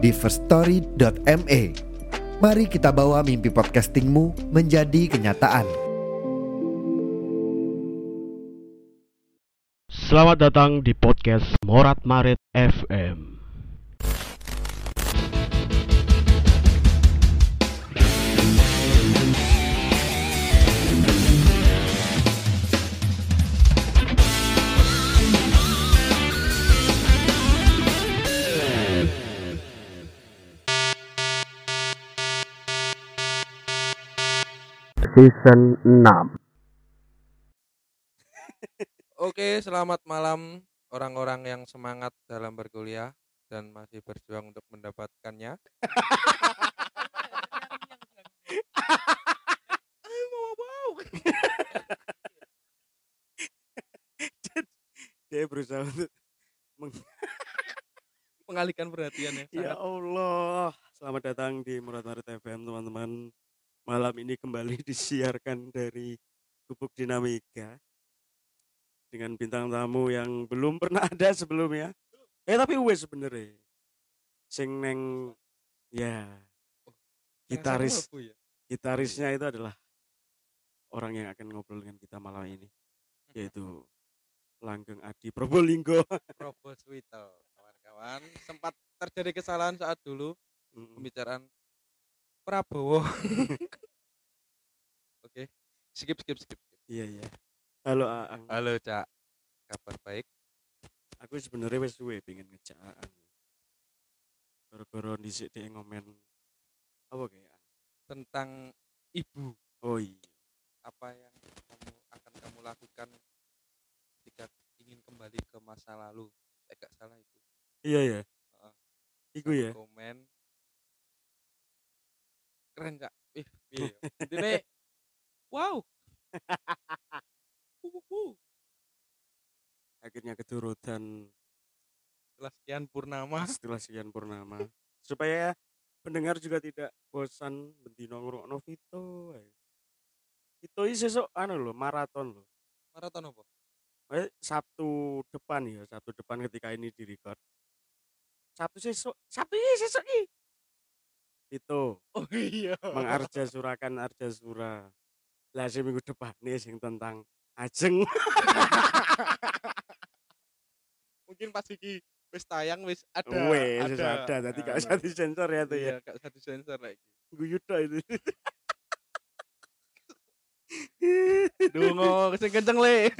di firststory.me. Mari kita bawa mimpi podcastingmu menjadi kenyataan. Selamat datang di podcast Morat Marit FM. Season 6 Oke, selamat malam orang-orang yang semangat dalam berkuliah dan masih berjuang untuk mendapatkannya. dia berusaha untuk meng- Mengalihkan perhatian ya. ya. Allah selamat datang di Murat Marit FM teman-teman malam ini kembali disiarkan dari Gubuk Dinamika dengan bintang tamu yang belum pernah ada sebelumnya. Eh tapi wes sebenernya sing neng ya gitaris ya? gitarisnya itu adalah orang yang akan ngobrol dengan kita malam ini yaitu Langgeng Adi Probolinggo. Probo Swito, kawan-kawan. Sempat terjadi kesalahan saat dulu pembicaraan Prabowo. Oke, skip skip skip. skip. iya iya halo Aang Halo, Cak. Kabar baik? aku sebenarnya wes suwe pengen ngejak Aang gara-gara dhisik dia ngomen apa kayak? Tentang ibu, oh iya apa yang kamu akan kamu lakukan jika ingin kembali ke masa lalu? Eh, gak salah itu. iya ya Heeh. iku ya komen keren kak. Ih iya intinya wow. Akhirnya keturutan setelah sekian purnama. Setelah sekian purnama. Supaya pendengar juga tidak bosan bendino ngrungokno Vito ae. Vito ini sesuk anu lho maraton lho. Maraton apa? Eh, Sabtu depan ya, Sabtu depan ketika ini di record. Sabtu sesuk, Sabtu ini sesuk ini. Itu oh iya mengarja surakan arja sura. Lah sing minggu depan nih sing tentang ajeng. mungkin pas iki wis tayang wis ada Wes ada, ada, tadi gak usah disensor ya tuh ya. iya gak usah disensor lagi Guyu tok itu. dungo sing kenceng le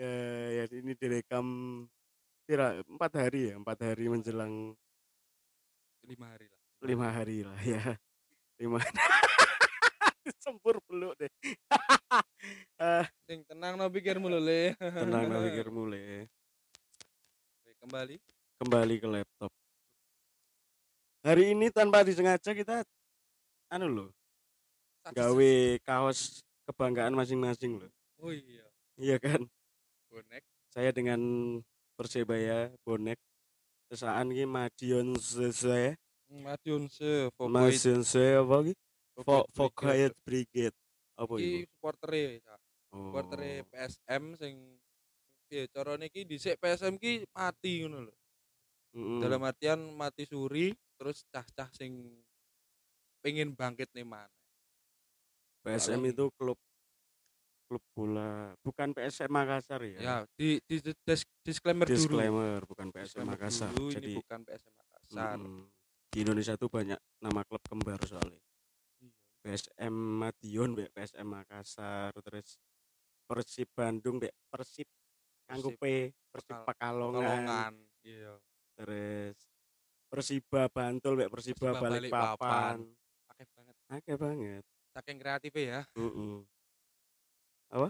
ya, ya ini direkam kira empat hari ya, empat hari menjelang lima hari lah lima hari lah ya. Lima sempur peluk deh. Ah, sing tenang no pikirmu lho le tenang no pikir mulai. Kembali kembali ke laptop. Hari ini tanpa disengaja kita anu loh, gawe kaos kebanggaan masing-masing loh. oh iya Iya kan? bonek Saya dengan Persebaya bonek sesaan ki Madiun Sese, Madiun se Madiun Sese apa ki? Fokayet Brigade. Apa iki itu? supportere Cak. Oh. supportere PSM sing piye carane iki dhisik PSM ki mati ngono lho. Dalam artian mati suri terus cah-cah sing pengen bangkit nih mana. PSM itu klub klub bola, bukan PSM Makassar ya. Ya, di, di, di dis- disclaimer, dulu. Disclaimer, bukan PSM Disclaimer Makassar. dulu, Jadi ini bukan PSM Makassar. Mm-mm. di Indonesia tuh banyak nama klub kembar soalnya. Iya. PSM Madiun, PSM Makassar, terus Persib Bandung, Persib Kanggo Persib P, Persib Pekal- Pekalongan, Pekalongan. Iya. terus Persiba Bantul, Persiba, Persiba Balikpapan. Pakai banget. Oke banget. Saking kreatif ya. Heeh. Persiwa apa?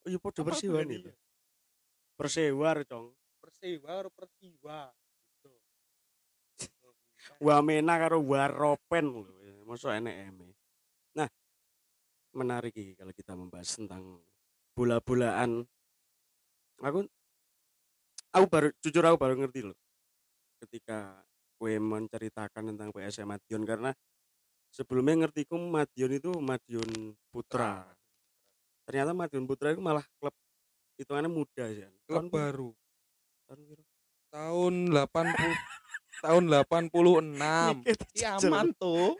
Oh iya podo Apa Persiwa nih. iya? Persewar, Cong. Persewa karo Persiwa. Gitu. Wamena karo Waropen lho. Mosok enek eme. Nah, menarik iki kalau kita membahas tentang bola-bolaan. Aku aku baru jujur aku baru ngerti loh ketika kue menceritakan tentang PSM Madiun karena sebelumnya ngertiku Madiun itu Madiun Putra. Ternyata Madiun Putra itu malah klub hitungannya muda sih. kan. Klub Tahun baru tahun tahun 80 tahun 86. Mikir Iki aman tuh.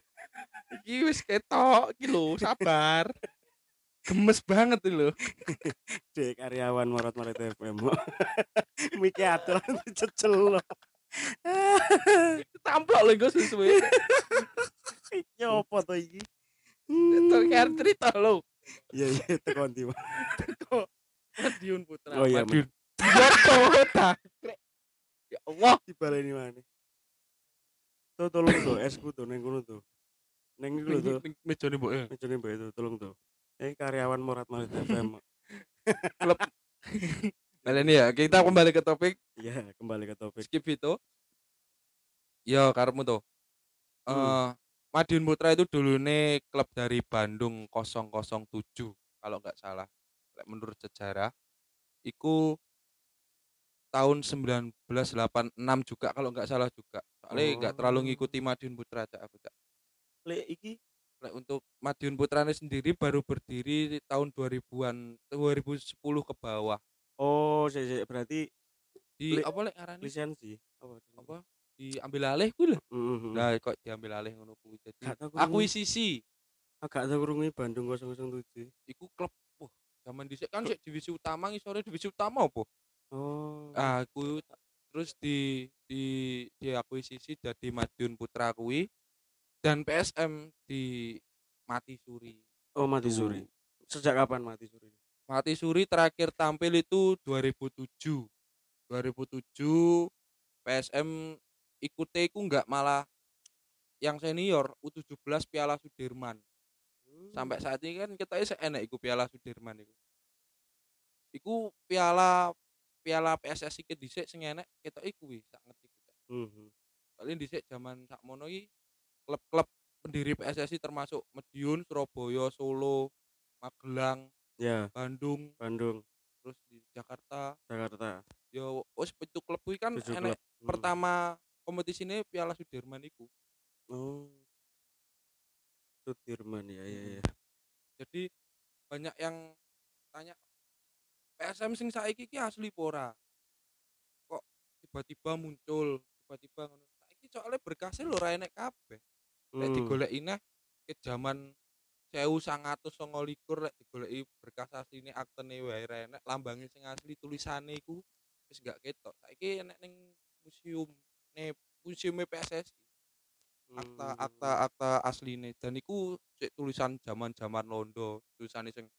Iki wis ketok iki lho, sabar. Gemes banget lho. Dek karyawan Morat Morat FM. Miki atuh cecel loh. Tamplok lho gue sesuai. Apa to iki? Terkait cerita lho. Iya iya tekan ndi. Pak. Madiun Putra. Oh iya, Madiun. Ya toh, takrek. Ya Allah. Dibaleni mana? Tuh tolong tuh esku tuh neng kono tuh. Neng iku tuh. Mejane mbok ya. Mejane mbak itu tolong tuh. Eh karyawan Morat Morat FM. Nah ini ya, kita kembali ke topik Iya, kembali ke topik. skip itu. Ya, karemu tuh. Eh, Hmm. Madiun Putra itu dulu nih klub dari Bandung 007 kalau nggak salah. Menurut sejarah, iku tahun 1986 juga kalau nggak salah juga. Soalnya nggak terlalu Oh. ngikuti Madiun Putra Cak, aku Cak. Lek iki Lek untuk Madiun Putra ini sendiri baru berdiri di tahun 2000-an 2010 ke bawah. oh sik berarti Di Li- apa lek ngarani? lisensi apa? Apa? Diambil alih kuwi lho. Mhm. Nah, kok diambil alih ngono kuwi. Krungu. akuisisi agak tau krungu Bandung 007. iku klub wah zaman dhisik kan sik divisi utama ngisore divisi utama apa? Oh. Ah, aku terus di di diakuisisi jadi Madiun Putra kuwi dan PSM di Mati Suri. Oh mati suri. Sejak kapan mati suri? Mati Suri terakhir tampil itu 2007. 2007 PSM ikutnya iku enggak malah yang senior U17 Piala Sudirman. Sampai saat ini kan kita bisa enak iku Piala Sudirman iku. Iku piala piala PSSI ke dhisik sing enek ketok iku wis sak ngerti kita. Mhm. Soalnya dhisik zaman sakmono iki klub-klub pendiri PSSI termasuk Medion, Surabaya, Solo, Magelang, Ya, Bandung, Bandung, terus di Jakarta. Jakarta. Yo wis pitu klub kuwi kan enek klub. Hmm. pertama kompetisinya Piala Sudirman iku. Oh. Sudirman ya ya ya. Jadi banyak yang tanya PSM sing saiki ki asli pora. Kok tiba-tiba muncul, tiba-tiba ngono. Saiki soalnya berkasnya lho ra enek kabeh. Lek Hmm. digoleki neh ke zaman 1929 lek digoleki berkas asline aktene wae ra enek lambange sing asli tulisane iku wis gak ketok. Saiki enek ning museum ne museum PSSI akta Hmm. akta akta asline dan iku sik tulisan zaman-zaman londo tulisane sing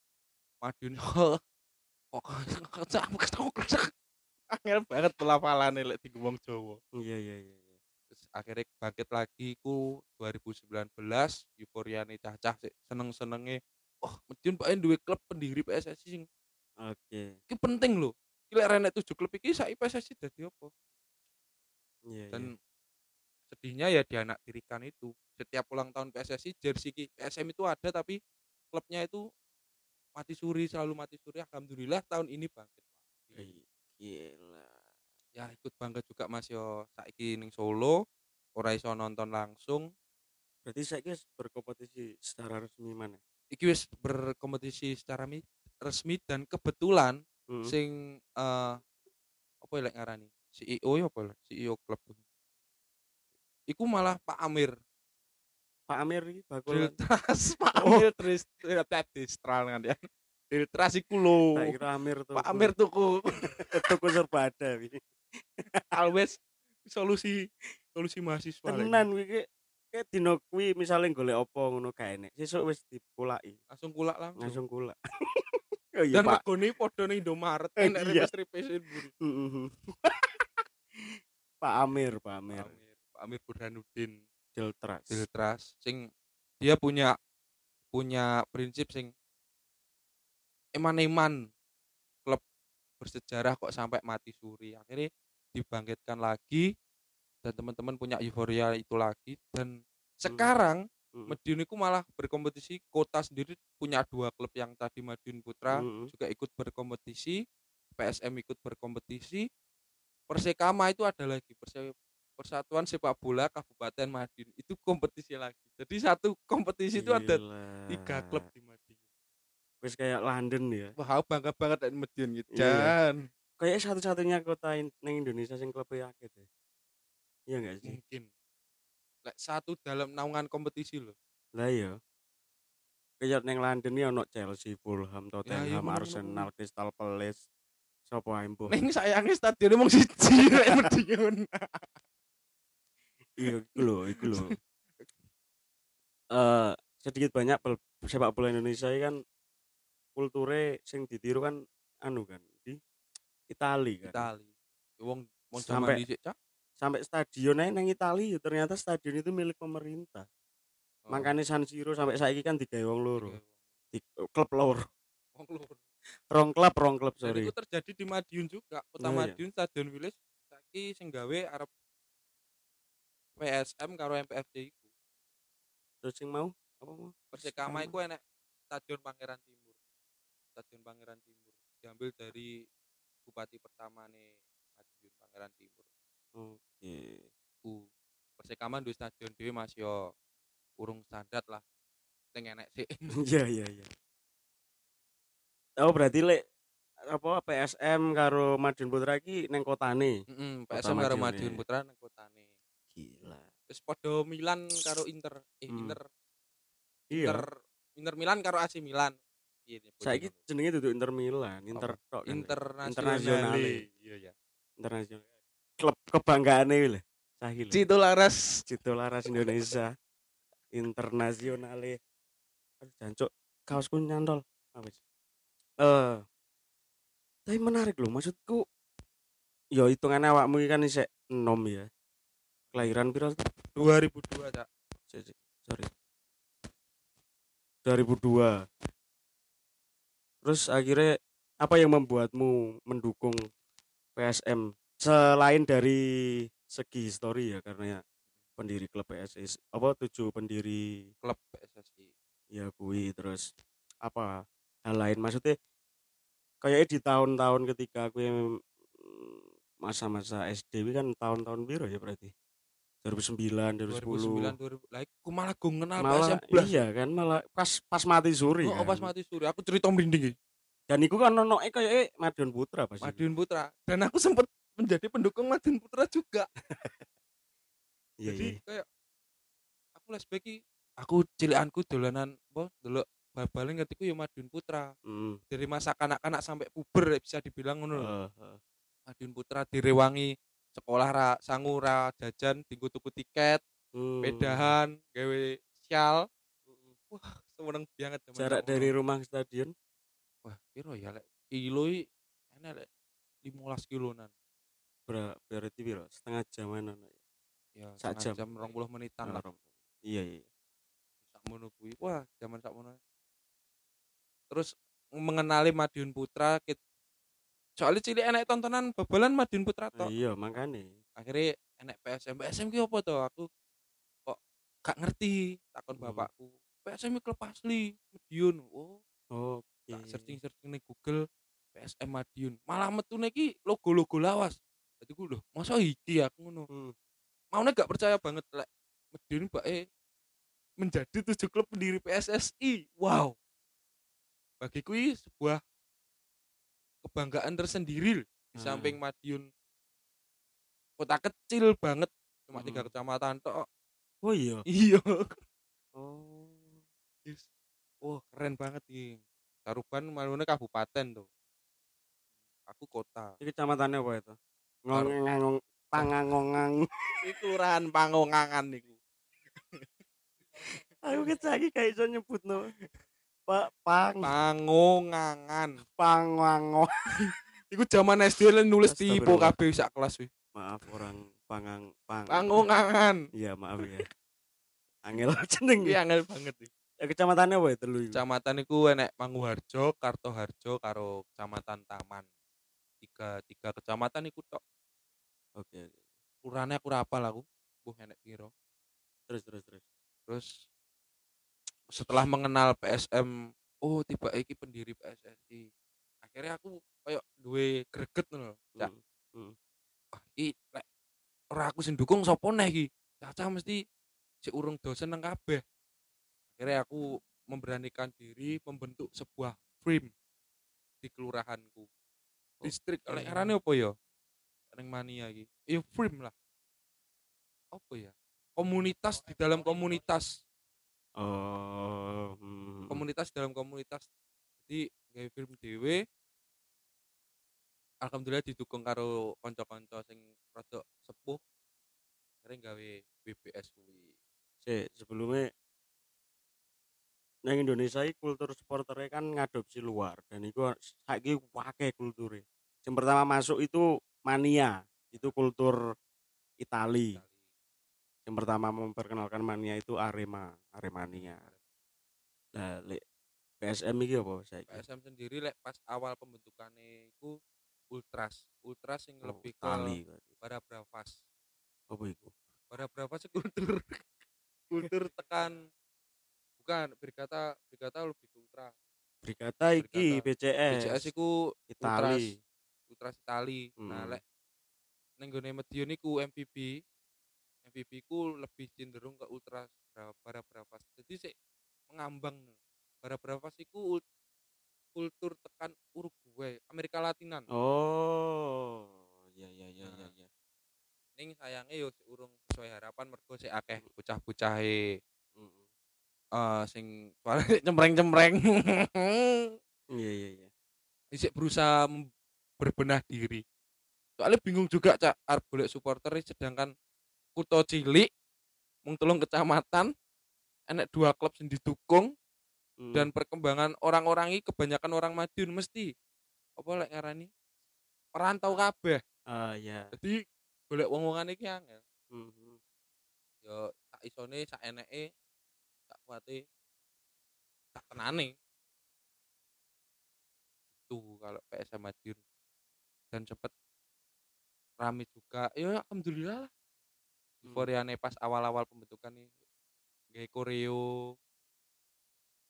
Madiun kok angel banget pelafalane lek di wong Jawa Iya iya iya. iya. terus akhirnya bangkit lagi ku 2019 euforiane cacah sik seneng-senenge oh Madiun Pak duwe klub pendiri PSSI sing Oke. iki penting lho iki lek renek tujuh klub iki saiki PSSI dadi apa Iya. dan sedihnya ya dianak dirikan itu setiap ulang tahun PSSI jersey PSM itu ada tapi klubnya itu mati suri selalu mati suri alhamdulillah tahun ini bangkit lagi. Ih, Gila. ya ikut bangga juga Mas yo saiki ning Solo ora iso nonton langsung Berarti saya guys berkompetisi secara resmi mana? iki wis berkompetisi secara mi- resmi dan kebetulan Hmm. sing eh apa ya lek ngarani CEO ya apa? CEO klub iku malah Pak Amir Pak Amir iki bakul. Diltras Pak Oh. Amir terus Distral kan ya Diltras iku lho Tak kira Amir tuh. Pak Amir tuku tuku serba ada iki. always solusi solusi mahasiswa. Tenan iki kayak dino kuwi misalnya golek opo ngono kae enek. Sesuk wis dipulaki, langsung kulak langsung, langsung kulak. oh iya, dan Pak. regone padha ning Indomaret Eh, enek iya. ripes-ripesin buri Mhm. Pak Amir, Pak Amir. Pak Amir Pak Amir Burhanuddin Diltras. Diltras sing dia punya punya prinsip sing eman-eman klub bersejarah kok sampai mati suri akhirnya dibangkitkan lagi dan teman-teman punya euforia itu lagi dan sekarang Mm. Madiun itu malah berkompetisi kota sendiri punya dua klub yang tadi Madiun Putra Mm. juga ikut berkompetisi PSM ikut berkompetisi Persekama itu ada lagi Perse- Persatuan Sepak Bola Kabupaten Madiun itu kompetisi lagi jadi satu kompetisi itu ada Gila. tiga klub di Madiun Wis kayak London ya. wah bangga banget dari Madiun gitu Iya. Jan Kayak satu-satunya kota in- neng Indonesia sing klubnya akeh deh. Iya enggak sih? mungkin Lek satu dalam naungan kompetisi loh Lah iya. Kayak neng London ya ono Chelsea, Fulham, iya, Tottenham, bener-bener. Arsenal, Crystal Palace. Sopo ae mbuh. Neng sayangnya stadion emang siji lek Madiun Iya, iku lho, iku lho. Eh sedikit banyak sepak bola Indonesia ini kan kulture sing ditiru kan anu kan di Itali kan. Itali wong Sampai- dhisik cak Sampai stadion aja nang Itali ya ternyata stadion itu milik pemerintah. Oh, Makanya San Siro sampai saiki kan digawe wong loro. Di, klub loro. wong loro. Rong klub, rong klub, Dan sorry. itu terjadi di Madiun juga. Kota Iya, iya. Madiun Stadion Village saiki sing gawe arep PSM karo MPFC iku. Terus sing mau apa mau? Persekama Sama. iku enek Stadion Pangeran Timur. Stadion Pangeran Timur diambil dari bupati pertama nih Madiun Pangeran Timur. Oke. Ku Persekama duwe stadion dhewe Mas yo urung standar lah. Sing enek sih. Iya, iya, iya. Oh, berarti lek apa PSM karo Madiun Putra iki neng kotane. Heeh, Kota PSM karo Madiun, iya. Putra nang kotane. Gila. Terus podo Milan karo Inter. Eh Hmm. Inter Iya. Inter Inter Milan karo AC Milan. Iya, nyebutnya Saiki jenenge duduk Inter Milan, Inter tok kan. internasional. Iya ya. internasional. Klub kebanggaane lho. Sahil. Cito Laras. Cito Laras Indonesia. Internasionale. Aduh, jancuk kaosku nyantol. Apa Eh. Tapi menarik loh, maksudku ya hitungannya awakmu iki kan isek enom ya. Kelahiran piro? 2002, Cak. Cek, cek, Sorry. 2002. Terus akhirnya apa yang membuatmu mendukung PSM selain dari segi histori ya karena ya pendiri klub PSS apa tujuh pendiri Klub PSSI. ya kui terus apa hal lain maksudnya kayaknya di tahun-tahun ketika aku yang mm, masa-masa SD kan tahun-tahun biru ya berarti 2009 2010 2009 2000. Lah iku malah gue kenal malah blas. iya kan malah pas pas mati suri Oh, kan. pas mati suri. Aku cerita merinding dan iku kan ono kayak Madiun Putra pas iku. Madiun Putra. Dan aku sempat menjadi pendukung Madiun Putra juga. iya Jadi iya kayak aku iki, aku cilikanku dolanan apa delok bal-balan ngetiku ya Madiun Putra. Mm. Dari masa kanak-kanak sampai puber bisa dibilang ngono. Heeh, heeh. Madiun Putra direwangi sekolah ra sangu ra jajan tinggu tuku tiket Hmm. pedahan gawe sial wah seneng banget jarak dari rumah ke stadion wah piro ya lek kilo enak lek 15 kilonan ber berarti piro setengah jaman ya Sak setengah jam. jam 20 menitan lah Rong. iya iya sakmono kuwi wah zaman sakmono terus mengenali Madiun Putra kit soalnya cilik enak tontonan babalan Madiun Putra Nah, tok. iya makanya akhirnya enek PSM PSM ki apa to? Aku kok gak ngerti takon Hmm. bapakku. PSM klub asli Madiun oh oke. tak searching searching nih Google PSM Madiun. Malah metune ki logo logo lawas. Jadi gue loh masa iki aku ngono. Hmm. mau gak percaya banget lek Madiun mbak eh menjadi tujuh klub pendiri PSSI wow bagi kui sebuah kebanggaan tersendiri di Ah. samping Madiun kota kecil banget cuma tiga Hmm. kecamatan tok oh iya iya oh Yes. Wah, keren banget nih. Saruban malune kabupaten tuh. Aku kota. ini kecamatannya apa itu Karo- ngong pangangongang Iki kelurahan Pangongangan niku. aku kecaki kayak iso nyebut no pak pang Pangongangan. pangango Iku zaman SD lan nulis tipe kabeh sak kelas wih. maaf orang pangang pang Pangongangan. iya maaf ya angel jeneng Iki angel banget iki. ya kecamatannya apa itu lu Kecamatan iku enek Manguharjo, Kartoharjo karo Kecamatan Taman. tiga tiga kecamatan iku tok Oke, oke. urane aku ora apal aku buh enek piro Terus terus terus. terus setelah mengenal PSM oh tiba iki pendiri PSSI akhirnya aku kayak duwe greget ngono Cak. Hmm. wah iki lek ora aku sing dukung sapa neh iki? Caca mesti si urung dosen nang kabeh. Akhirnya aku memberanikan diri membentuk sebuah frame di kelurahanku. Distrik Oke. lek arane apa ya? Ning mania iki. Ya frame lah. Apa ya? Komunitas di dalam komunitas Hmm. komunitas dalam komunitas jadi gawe film dhewe alhamdulillah didukung karo kanca-kanca sing rada sepuh sering gawe BBS kuwi Sik, sebelumnya nang Indonesia iki kultur supporternya kan ngadopsi luar dan itu saiki wakai kulture. Yang pertama masuk itu mania, itu kultur Itali. Yang pertama memperkenalkan mania itu Arema, Aremania. Nah, lek PSM iki apa saiki? PSM sendiri lek pas awal pembentukannya itu ultras ultras yang Oh, lebih ke Itali para bravas Apa iku? para bravas itu kultur kultur tekan bukan berkata berkata lebih ke ultra Brigata iki. BCS. BCS iku Itali. ultras Itali nah Hmm. lek ning gone Medion iku MPB MPB ku lebih cenderung ke ultras bra- para bravas jadi sih mengambang para bravas iku ul- kultur tekan Uruguay Amerika Latinan Oh, iya iya iya iya. iya. ning sayangnya yo si urung sesuai harapan mergo sik akeh bocah-bocahe Mm-mm. eh sing suarane cempreng-cempreng Iya iya iya. isik berusaha berbenah diri soalnya bingung juga cak arep golek supporter sedangkan kuto cilik mung telung kecamatan enek dua klub sing didukung Mm. dan perkembangan orang-orang ini kebanyakan orang Madiun mesti apa lek ngarani perantau kabeh ah iya. jadi golek wong-wongan iki angel Mhm. yo sak isone sak eneke sak kuate sak tenane itu kalau PSM Madiun dan cepet rame juga ya alhamdulillah lah Hmm. Euforiane pas awal-awal pembentukan nih gawe koreo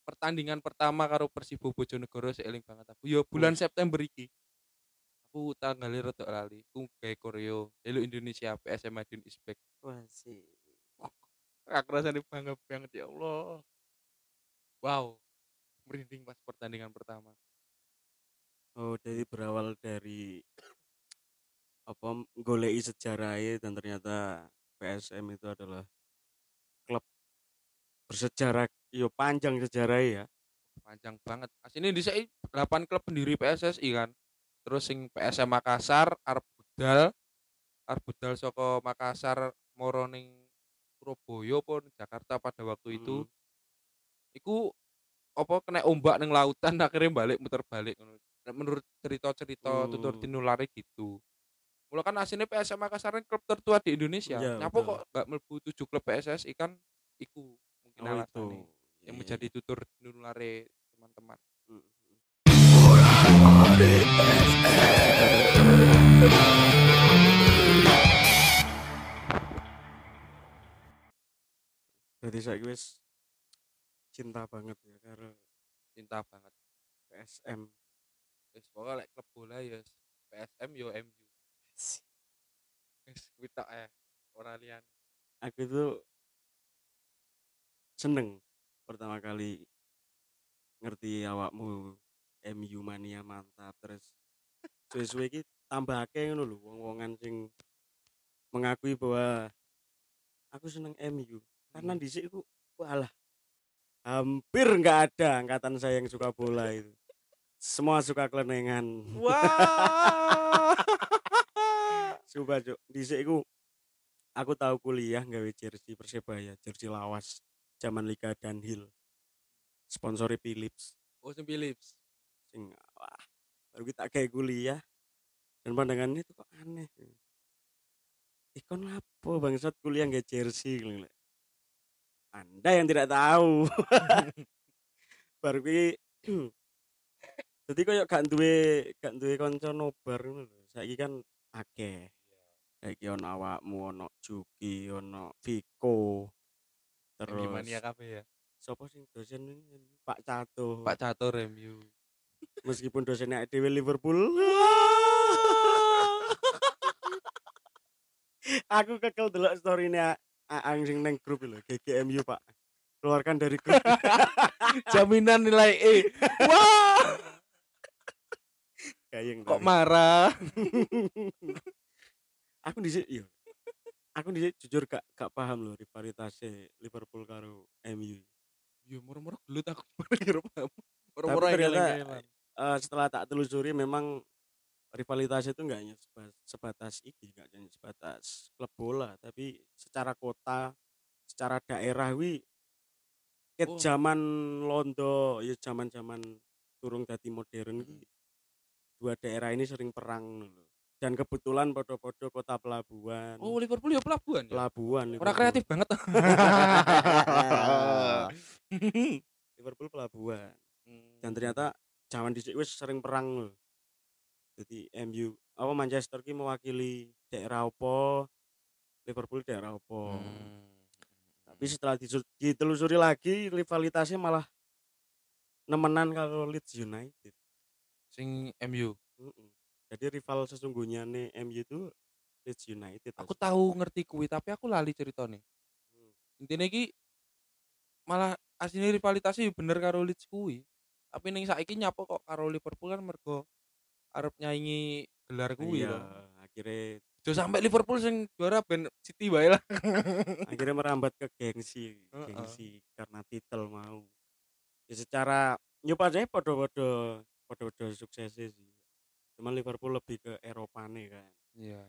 pertandingan pertama karo Persibo Bojonegoro seiling banget aku yo bulan September iki aku tanggalnya rada lali aku gawe koreo Hello Indonesia PSM Madiun is back. Wah sih. aku rasanya bangga banget ya Allah. Wow merinding pas pertandingan pertama. Oh, jadi berawal dari apa golei sejarahnya dan ternyata PSM itu adalah klub bersejarah yo panjang sejarahnya ya. panjang banget aslinya di sini 8 klub pendiri PSSI kan terus sing PSM Makassar arep budal arep budal saka Makassar moro ning Surabaya pun Jakarta pada waktu itu Mm. iku apa kena ombak ning lautan akhirnya balik muter balik menurut cerita-cerita tutur Hmm. tinulare gitu Mula kan aslinya PSM Makassar klub tertua di Indonesia. Iya, Nyapo betul. kok nggak mlebu tujuh klub PSSI kan iku mungkin Oh, itu. alasannya yang Iya, menjadi tutur tinulare teman-teman. iya. Berarti saya wis cinta banget ya karo Cinta banget. PSM. Wis pokoknya lek klub bola ya PSM yo MU. Wis kuwi tok eh ora liyane. Aku tuh seneng pertama kali ngerti awakmu MU mania mantap terus suwe-suwe iki tambah akeh ngono lho wong-wongan sing mengakui bahwa aku seneng MU karena Hmm. di sini walah hampir nggak ada angkatan saya yang suka bola itu semua suka kelenengan Wah. coba cuk di sini aku tahu kuliah nggawe jersey persebaya jersey lawas zaman Liga Danhill sponsori Philips oh sing Philips. sing wah baru kita kayak kuliah dan pandangannya itu kok aneh ikon apa bangsat kuliah nggak jersey Lek. anda yang tidak tahu baru ki jadi kayak gak duwe gak duwe konco nobar ngono lho. Saiki kan akeh. Saiki ono awakmu, ono Juki, ono Viko. Terus Mania kafe ya. Sopo sing dosen ini? Pak Cato. Pak Catur MU. Meskipun dosennya dhewe Liverpool. Aku kekel delok story-ne Aang sing neng grup lho, GGMU Pak. Keluarkan dari grup. Jaminan nilai E. Wah, kok marah? Aku dhisik yo. Aku dhisik jujur gak gak paham lho rivalitasnya Liverpool karo MU. Ya murmur gelut aku kira paham. Tapi Murmur ternyata eh, setelah tak telusuri memang rivalitas itu enggak hanya seba- sebatas iki, enggak hanya sebatas klub bola, tapi secara kota, secara daerah wi ket Oh. zaman londo, ya zaman-zaman turung dadi modern Mm. ki, dua daerah ini sering perang lho. Dan kebetulan podo-podo kota pelabuhan. Oh, Liverpool ya pelabuhan ya. pelabuhan Orang Liverpool. kreatif banget. Liverpool pelabuhan. dan ternyata zaman dhisik wis sering perang lho. Jadi MU apa Manchester ki mewakili daerah apa, Liverpool daerah apa. Hmm. Tapi setelah ditelusuri lagi rivalitasnya malah nemenan kalau Leeds United. sing MU. Mm-mm. Jadi rival sesungguhnya nih MU itu Leeds United. Aku tahu ngerti kuwi tapi aku lali ceritanya. Hmm. Intinya iki malah aslinya rivalitasnya ya bener karo Leeds kuwi. Tapi ning saiki nyapo kok karo Liverpool kan mergo arep nyaingi gelar kuwi Iya, to. akhirnya Jo sampai Liverpool sing juara ben City wae lah. akhirnya merambat ke gengsi, gengsi karena titel mau. Ya secara nyoba aja podo-podo podo-podo sukses sih. Cuman Liverpool lebih ke Eropa nih kan. Iya.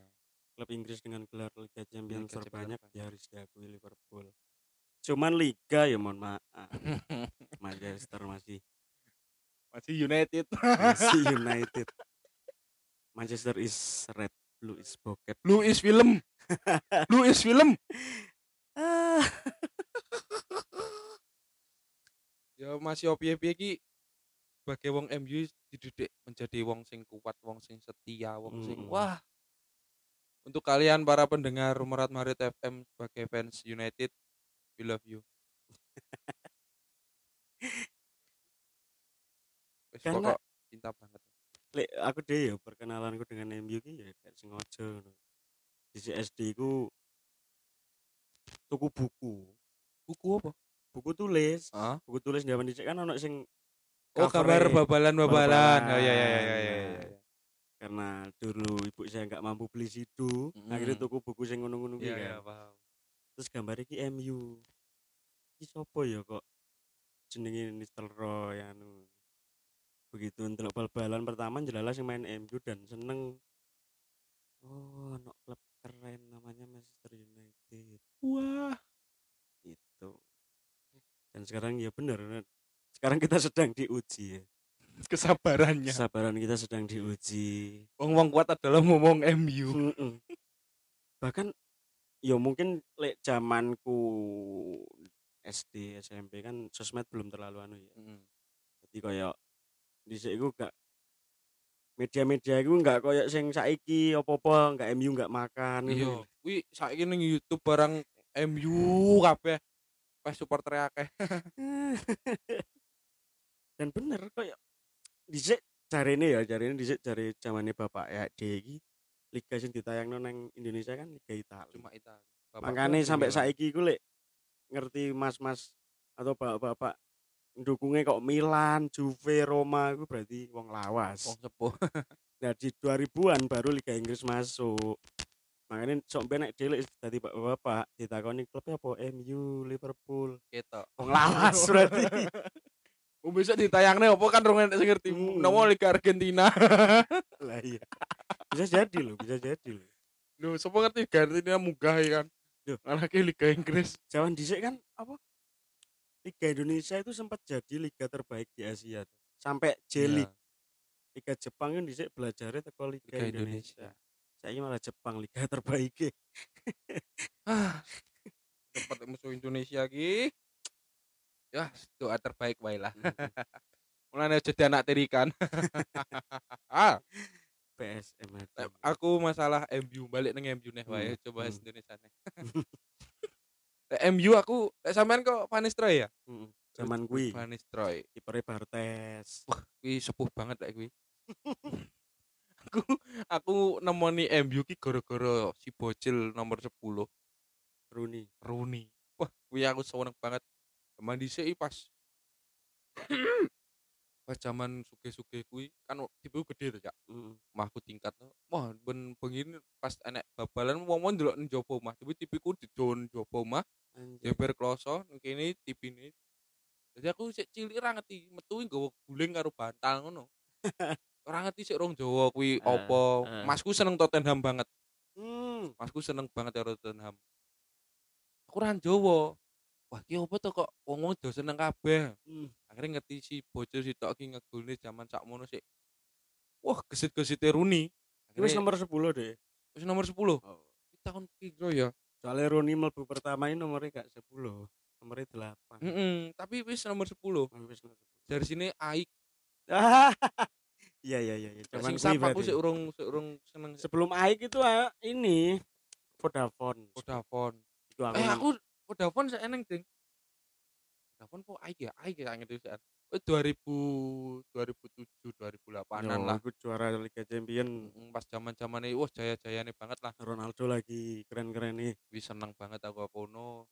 Klub Inggris dengan gelar Liga Champions Liga terbanyak Champions ya harus diakui Liverpool. Cuman Liga ya mohon maaf. Manchester masih Masih United. masih United. Manchester is red, blue is bokep. Luis film. Luis film. Ah. Ya masih opiye-piye ki sebagai wong MU dididik menjadi wong sing kuat, wong sing setia, wong sing Mm-mm. wah. Untuk kalian para pendengar Murat Marit FM sebagai fans United, we love you. Wes pokok cinta banget. Lek aku deh ya perkenalanku dengan MU ki ya kayak sengaja ngono. Di SD ku tuku buku. Buku apa? Buku tulis. Ah? Buku tulis zaman dicek kan ono sing Oh, gambar babalan-babalan. Oh iya iya iya Babalan. iya. iya. Karena dulu ibu saya nggak mampu beli sidu, Mm. akhirnya tuku buku sing ngono-ngono ki Iya kan. iya paham. Terus gambar iki MU. Iki sopo ya kok jenenge Nistelrooy anu. Begitu ndelok bal-balan pertama jelalas yang main MU dan seneng. Oh, ono klub keren namanya Manchester United. Wah. Itu. Dan sekarang ya bener. Sekarang kita sedang diuji ya. Kesabarannya. Kesabaran kita sedang diuji. Wong-wong kuat adalah ngomong MU. Mm-mm. Bahkan ya mungkin lek zamanku SD SMP kan sosmed belum terlalu anu ya. Jadi kayak di iku gak media-media iku gak kayak sing saiki apa-apa gak MU gak makan. Iya, kuwi saiki ning YouTube barang MU kabeh. Pas supporter akeh. Dan bener kayak dhisik jarene ya, jarene dhisik jare zamane Bapak ya iki liga sing ditayangno nang Indonesia kan Liga Italia. Cuma Italia. Makanya sampai saiki lek ngerti mas-mas atau bapak-bapak dukungnya kok Milan, Juve, Roma itu berarti wong lawas. wong sepuh. Nah di 2000-an baru Liga Inggris masuk. Makanya sok benek dhewe dadi bapak-bapak ditakoni klubnya apa MU, Liverpool. Ketok. Wong lawas berarti. Oh besok ditayangne opo kan rong enek sing ngerti. Hmm. Nomo Liga Argentina. Lah iya. Bisa jadi loh, bisa jadi loh. Lho, sapa ngerti Liga Argentina munggah ya kan. Loh. Anake Liga Inggris. Zaman dhisik kan apa? Liga Indonesia itu sempat jadi liga terbaik di Asia. tuh. Sampai J-League. Iya. Liga Jepang kan dhisik belajarnya teko Liga, Liga Indonesia. Indonesia. Saya malah Jepang liga terbaik. Ah. Tempat musuh Indonesia ki. Ya, doa terbaik wae lah. Mulane aja anak tirikan. ah, PSM aku masalah MU balik nang MU nih wae Hmm, coba hmm. Indonesia nih. Lek MU aku lek sampean kok Van Nistelrooy ya? Heeh. Zaman kuwi Van Nistelrooy. kipere Bartes. Wah, kuwi sepuh banget lek kuwi. aku aku nemoni MU ki gara-gara si bocil nomor 10 Rooney. Rooney. Wah, kuwi aku seneng banget. Zaman dhisik pas pas zaman suge-suge kuwi kan tipe gede tuh, Cak. Heeh. Omahku tingkat tuh. Wah, ben bengi pas enek babalan wong-wong ndelok nang jaba omah. Tapi tipiku didon jaba omah, Anjir. jeber kloso kene tipine. Jadi aku sik cilik ora ngerti, metu nggawa guling karo bantal ngono. Ora ngerti sik rong Jawa kuwi Ah, apa. ah. Masku seneng Tottenham banget. Hmm. Masku seneng banget karo Tottenham. Aku ora Jawa. Wah, ki opo to kok wong-wong do seneng kabeh. Hmm. Akhirnya ngerti si bocil sitok ki ngegolne zaman sakmono sik. Wah, gesit-gesite. Iki wis nomor 10 deh. wis nomor 10. Oh. Tahun piro ya? Soalnya Rooney mlebu pertama ini nomornya gak 10. Nomornya 8. Heeh, tapi wis nomor 10. Oh, wis nomor 10. Dari sini Aik. Iya iya iya, iya. Lek Zaman Sing kuwi sap aku sik urung urung seneng Sebelum Aik itu ah, ini Vodafone. Vodafone. Itu aku. Eh aku Vodafone saya eneng ding. Vodafone kok Aik ya? Aik ya ngerti sih. Eh 2000 2007 2008-an lah. Aku juara Liga Champion. Pas zaman-zamane wah jaya-jayane banget lah. Ronaldo lagi keren-keren nih. Wis seneng banget aku kono.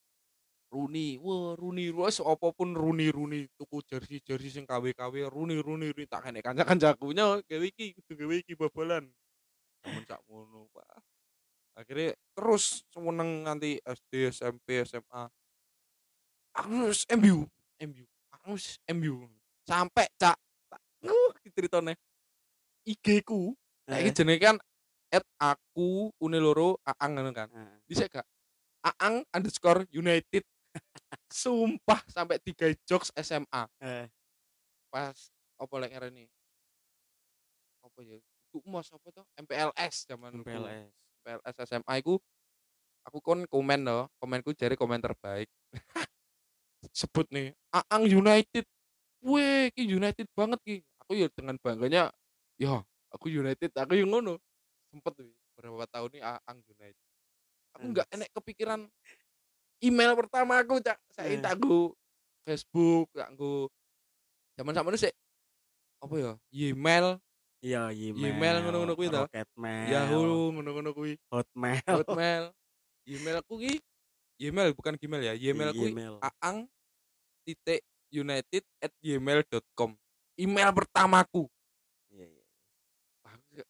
Rooney, wah Rooney, wes apa pun Rooney Rooney tuku jersey jersey sing KW KW Rooney Rooney Rooney tak kene kanca kancaku nya gawe iki gawe iki babalan. Namun sak ngono, wah. Akhirnya terus seneng nganti SD, SMP, SMA. Aku wis MU, MU, aku wis MU. Sampai cak, uh, ceritane. IG ku, nah Eh, iki jenenge kan at aku une loro aang kan. Bisa gak? Aang underscore United. Sumpah sampai tiga jokes SMA eh, pas apa lek ini apa ya? Itu mas apa tuh MPLS zaman. MPLS. MPLS SMA iku aku kon komen loh komenku jadi komen terbaik. Sebut nih Aang United. Weh ki United banget ki aku ya dengan bangganya ya aku United aku yang ngono. Sempet wih, beberapa tahun nih Aang United. Aku nggak enek kepikiran email pertama aku cak. Saya tak go Facebook tak go zaman sama sih apa ya email Iya, email. Email ngono-ngono kuwi toh? Rocketmail. Yahoo ngono-ngono kuwi Hotmail. Hotmail. Email aku ki email bukan Gmail ya. Email aku aang titik united at gmail.com email pertamaku Iya, iya. Aku kayak,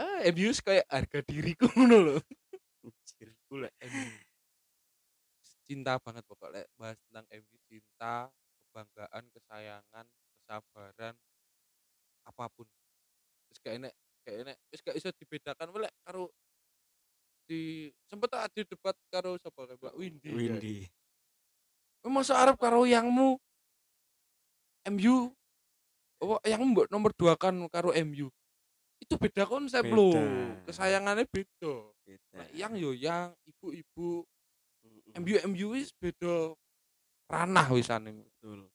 ah abuse kayak harga diriku ngono loh Anjir. MU cinta banget pokoknya bahas tentang MU cinta kebanggaan kesayangan kesabaran apa pun terus kayak enek kayak enek terus gak bisa dibedakan boleh karo di sempet tak ada debat karo sapa kayak Mbak Windy ya. Windy. Kowe masa arep karo yangmu MU apa yang mbok nomor dua kan karo MU itu beda konsep Beda. loh kesayangannya beda Beda. Nah, yang yo yang ibu-ibu. MU MU wis beda ranah wisane Betul.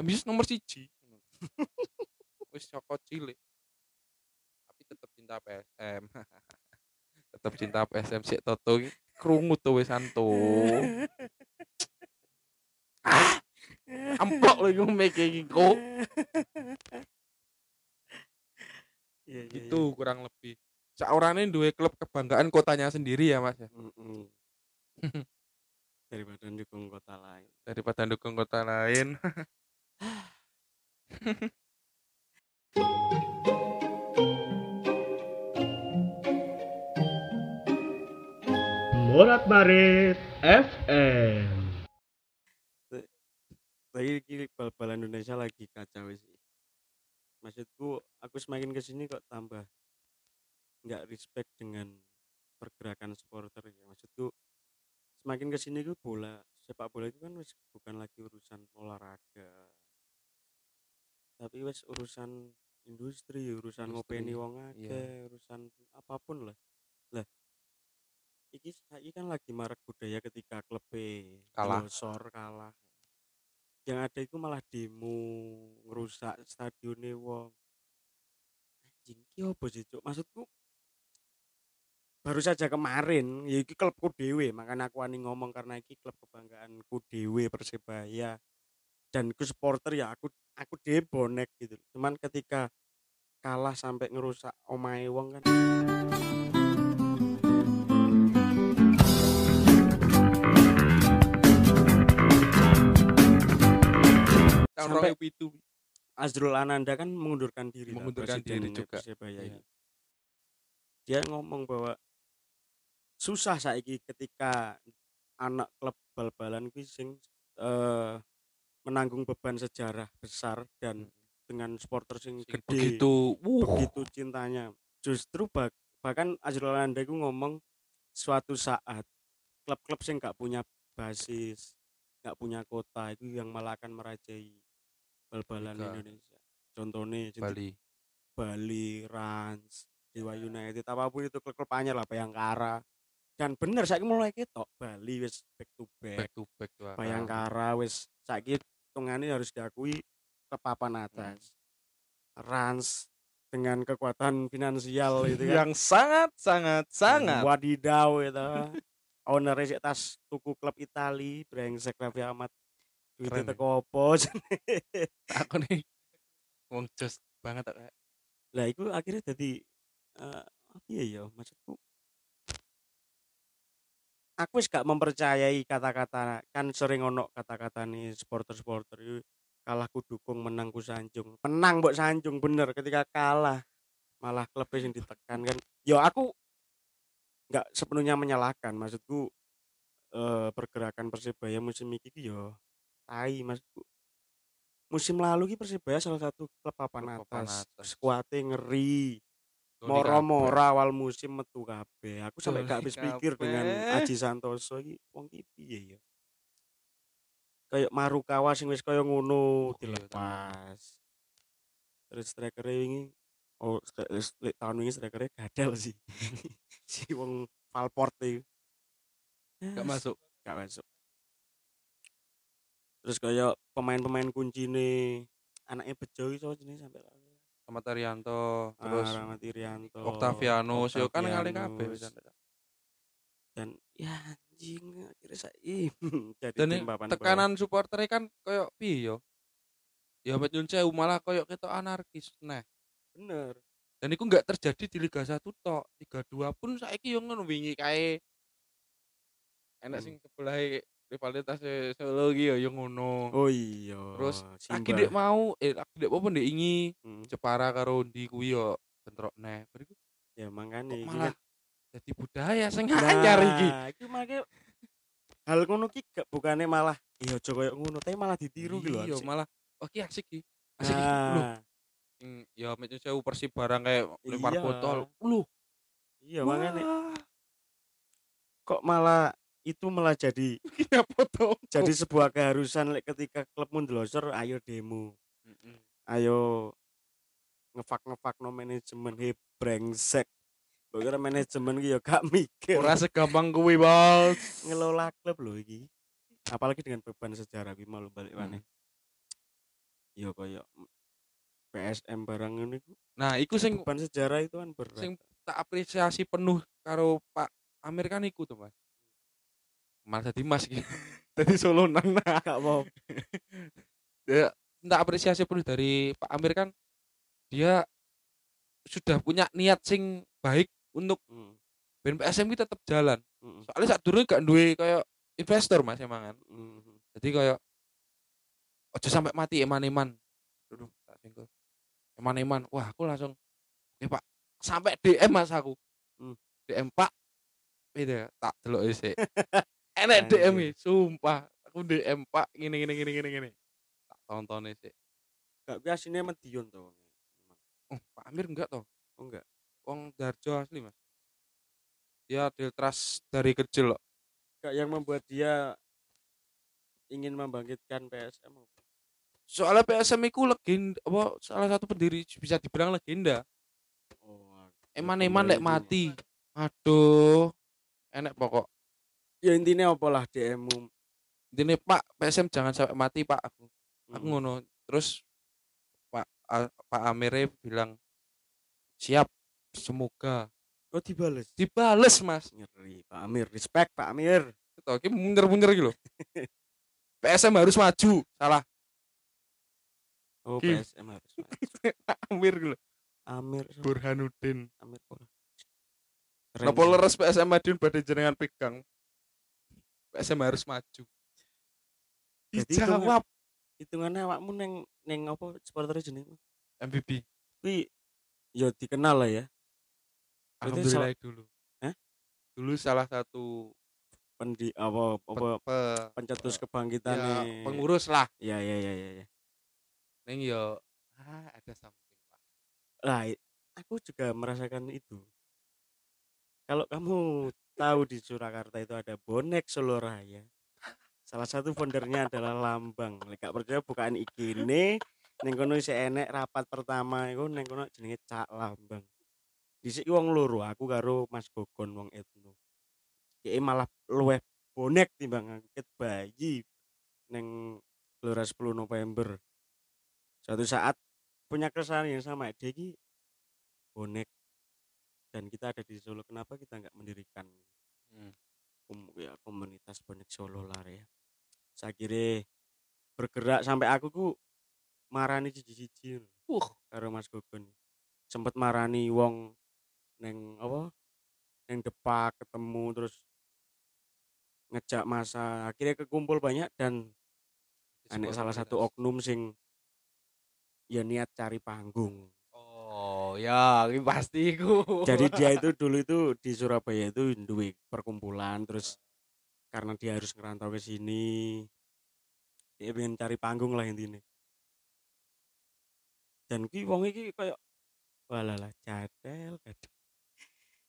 MU wis nomor siji wis saka cilik cinta PSM tetap cinta PSM sik Toto iki krungu tuh tuh ah ampok lho iku make kok Iya, iya, itu kurang lebih seorangnya duwe klub kebanggaan kotanya sendiri ya mas ya iya. Mm-mm. Daripada dukung kota lain. daripada dukung kota lain Morat Marit FM. Tapi ini bal-balan Indonesia lagi kacau sih. Maksudku, aku semakin ke sini kok tambah nggak respect dengan pergerakan supporter ya. Maksudku, semakin ke sini tuh bola sepak bola itu kan wis bukan lagi urusan olahraga, tapi wes urusan industri, urusan Industri, ngopeni wong akeh, iya. urusan apa pun lah. Lah, iki saiki kan lagi marak budaya ketika klube Kalah. glosor kalah. Yang ada itu malah demo ngerusak stadionnya wong. Anjing ki opo sih cuk? Maksudku baru saja kemarin ya iki klubku dhewe makanya aku ani ngomong karena iki klub kebanggaanku dhewe Persebaya. Dan ku supporter ya aku aku dhewe bonek gitu. Cuman ketika kalah sampai ngerusak omahe wong kan tahun Sampai- 2007 Azrul Ananda kan mengundurkan diri lah, Mengundurkan diri presidennya juga. Persebaya ini. Dia ngomong bahwa susah saiki ketika anak klub bal-balan kuwi sing eh, menanggung beban sejarah besar dan dengan supporter sing gede begitu wuh begitu cintanya. Justru bah- bahkan Azrul Ananda itu ngomong suatu saat klub-klub sing nggak punya basis, nggak punya kota itu yang malah akan merajai bal-balan. Indonesia. Contohnya Bali, Bali Bali, Rans, Dewa United, apa pun itu klub-klub anyar lah Bayangkara. Dan bener saya mulai ketok Bali wis back to back. back to back Bayangkara wis saiki hitungannya harus diakui ke papan atas. Rans dengan kekuatan finansial itu kan. yang sangat sangat sangat Wadidaw itu. Owner tas tuku klub Itali, brengsek Raffi Ahmad. Duitnya ya. teko opo. aku nih wong jos banget tak kayak Lah itu akhirnya jadi eh apa ya ya maksudku aku wis gak mempercayai kata-kata kan sering ono kata-kata nih supporter-supporter kalah ku dukung menang ku sanjung menang mbok sanjung bener ketika kalah malah klubnya yang ditekan kan ya aku nggak sepenuhnya menyalahkan maksudku eh, pergerakan persebaya musim ini yo tai maksudku musim lalu ki persebaya salah satu klub papan atas atas. skuadnya ngeri moro-moro awal musim metu kabeh. Aku sampai gak habis pikir dengan. Aji Santoso iki wong iki piye ya. Kayak Marukawa sing wis kaya ngono iya, dilepas. Terus striker wingi oh stri- tahun wingi strikernya gadel sih. si wong Valport kabeh. gak masuk Gak masuk. Terus kayak pemain-pemain kunci nih anaknya Bejo itu jenenge sampai sama Tarianto terus Ah, Rahmat Irianto, Octavianus yo kan ngalih kabeh dan ya anjing akhirnya saya jadi dan tekanan supporter kan koyo piye yo? Ya Ahmed Yun Sewu malah koyo ketok anarkis nah bawah. bener. Dan itu nggak terjadi di Liga 1 tok. Liga 2 pun saiki yo ngono wingi kae. Enak Hmm. sing sebelah rivalitas Solo iki yo yo ngono. Oh iya Terus, lagi dek mau eh lagi dek apa ndek ingi Hmm, Jepara karo ndi kuwi yo bentrok neh. Bariku ya makanya kok iki malah kan- jadi budaya sing nah, anyar iki? iki makanya hal ngono ki gak bukannya malah iya aja koyo ngono tapi malah ditiru gitu iya malah oh ki asik ki asik ki. Lho ah, sing ya Yun Sewu Persib barang kayak lempar Iya. botol. Lho iya makanya wah, kok malah itu malah jadi ya foto jadi sebuah keharusan lek ketika klub mundelosor ayo demo. Ayo ngefak ngefak no manajemen. He brengsek. Gue kira manajemen ki ya gak mikir. Ora segampang kuwi bos. Ngelola klub loh iki. Apalagi dengan beban sejarah ki malu balik maneh. Yo koyo PSM barang ini nah iku sing beban sejarah itu kan berat. sing tak apresiasi penuh karo Pak Amir kan iku tuh mas malah tadi mas iki tadi solonan nah gak mau. Ya, tak apresiasi penuh dari Pak Amir kan dia sudah punya niat sing baik untuk Hmm, ben PSM kita tetap jalan. Hmm, soalnya saat dulu gak duwe kayak investor mas emang kan. Hmm, jadi kayak ojo sampai mati eman-eman. Singgung eman-eman. Wah aku langsung eh pak sampai DM mas aku. Hmm. DM pak itu ya, tak delok sih enak. DM -nya, sumpah. Aku DM pak gini gini gini gini gini. Tak tonton sih. Gak asine Medion to memang. oh, Pak Amir enggak toh oh enggak. Wong Darjo asli mas. Dia Deltras dari kecil loh gak yang membuat dia ingin membangkitkan PSM soalnya PSM itu legenda apa salah satu pendiri bisa dibilang legenda. Oh eman-eman lek mati. Aduh enek pokok ya intinya apa lah DM mu ini Pak PSM jangan sampai mati Pak aku aku Hmm. ngono terus Pak A- Pak Amire bilang siap semoga Oh dibales. dibales mas Ngeri Pak Amir, respect Pak Amir. itu ini munyer-munyer gitu loh PSM harus maju salah Oh Ki. PSM harus. Amir gitu loh Amir, Burhanuddin Amir. Napa leres PSM Madiun badhe jenengan pegang PSM harus maju Jadi dijawab Hitungannya awakmu neng neng apa supporter jeneng MVP kuwi ya dikenal lah ya. Berarti Alhamdulillah dulu Hah? dulu salah satu Pendi apa pe, apa pe- pencetus ya, kebangkitan pengurus lah Ya ya ya ya ya. neng yo ah, ada something lah Lah, aku juga merasakan itu. Kalau kamu tahu di Surakarta itu ada bonek Solo Raya. Salah satu foundernya adalah Lambang. Gak percaya bukaan ikine ning kono isih enek rapat pertama iku ning kono jenenge Cak Lambang. Dhisik wong loro, aku karo Mas Gogon wong etno. Dia malah luweh bonek timbang angket bayi neng Gelora 10 November. Suatu saat punya keresahan yang sama dia ini bonek dan kita ada di Solo kenapa kita nggak mendirikan Hmm. kom- ya, komunitas bonek Solo lah ya? Saya kira bergerak sampai aku ku marani cici-cici uh karo Mas Gogon sempet marani wong neng apa neng depak ketemu terus ngejak masa akhirnya kekumpul banyak dan anek salah satu oknum sing ya niat cari panggung ya ini pasti ku jadi dia itu dulu itu di Surabaya itu duwe perkumpulan terus karena dia harus ngerantau ke sini dia pengen cari panggung lah intinya. Dan ki wong iki kayak walalah cadel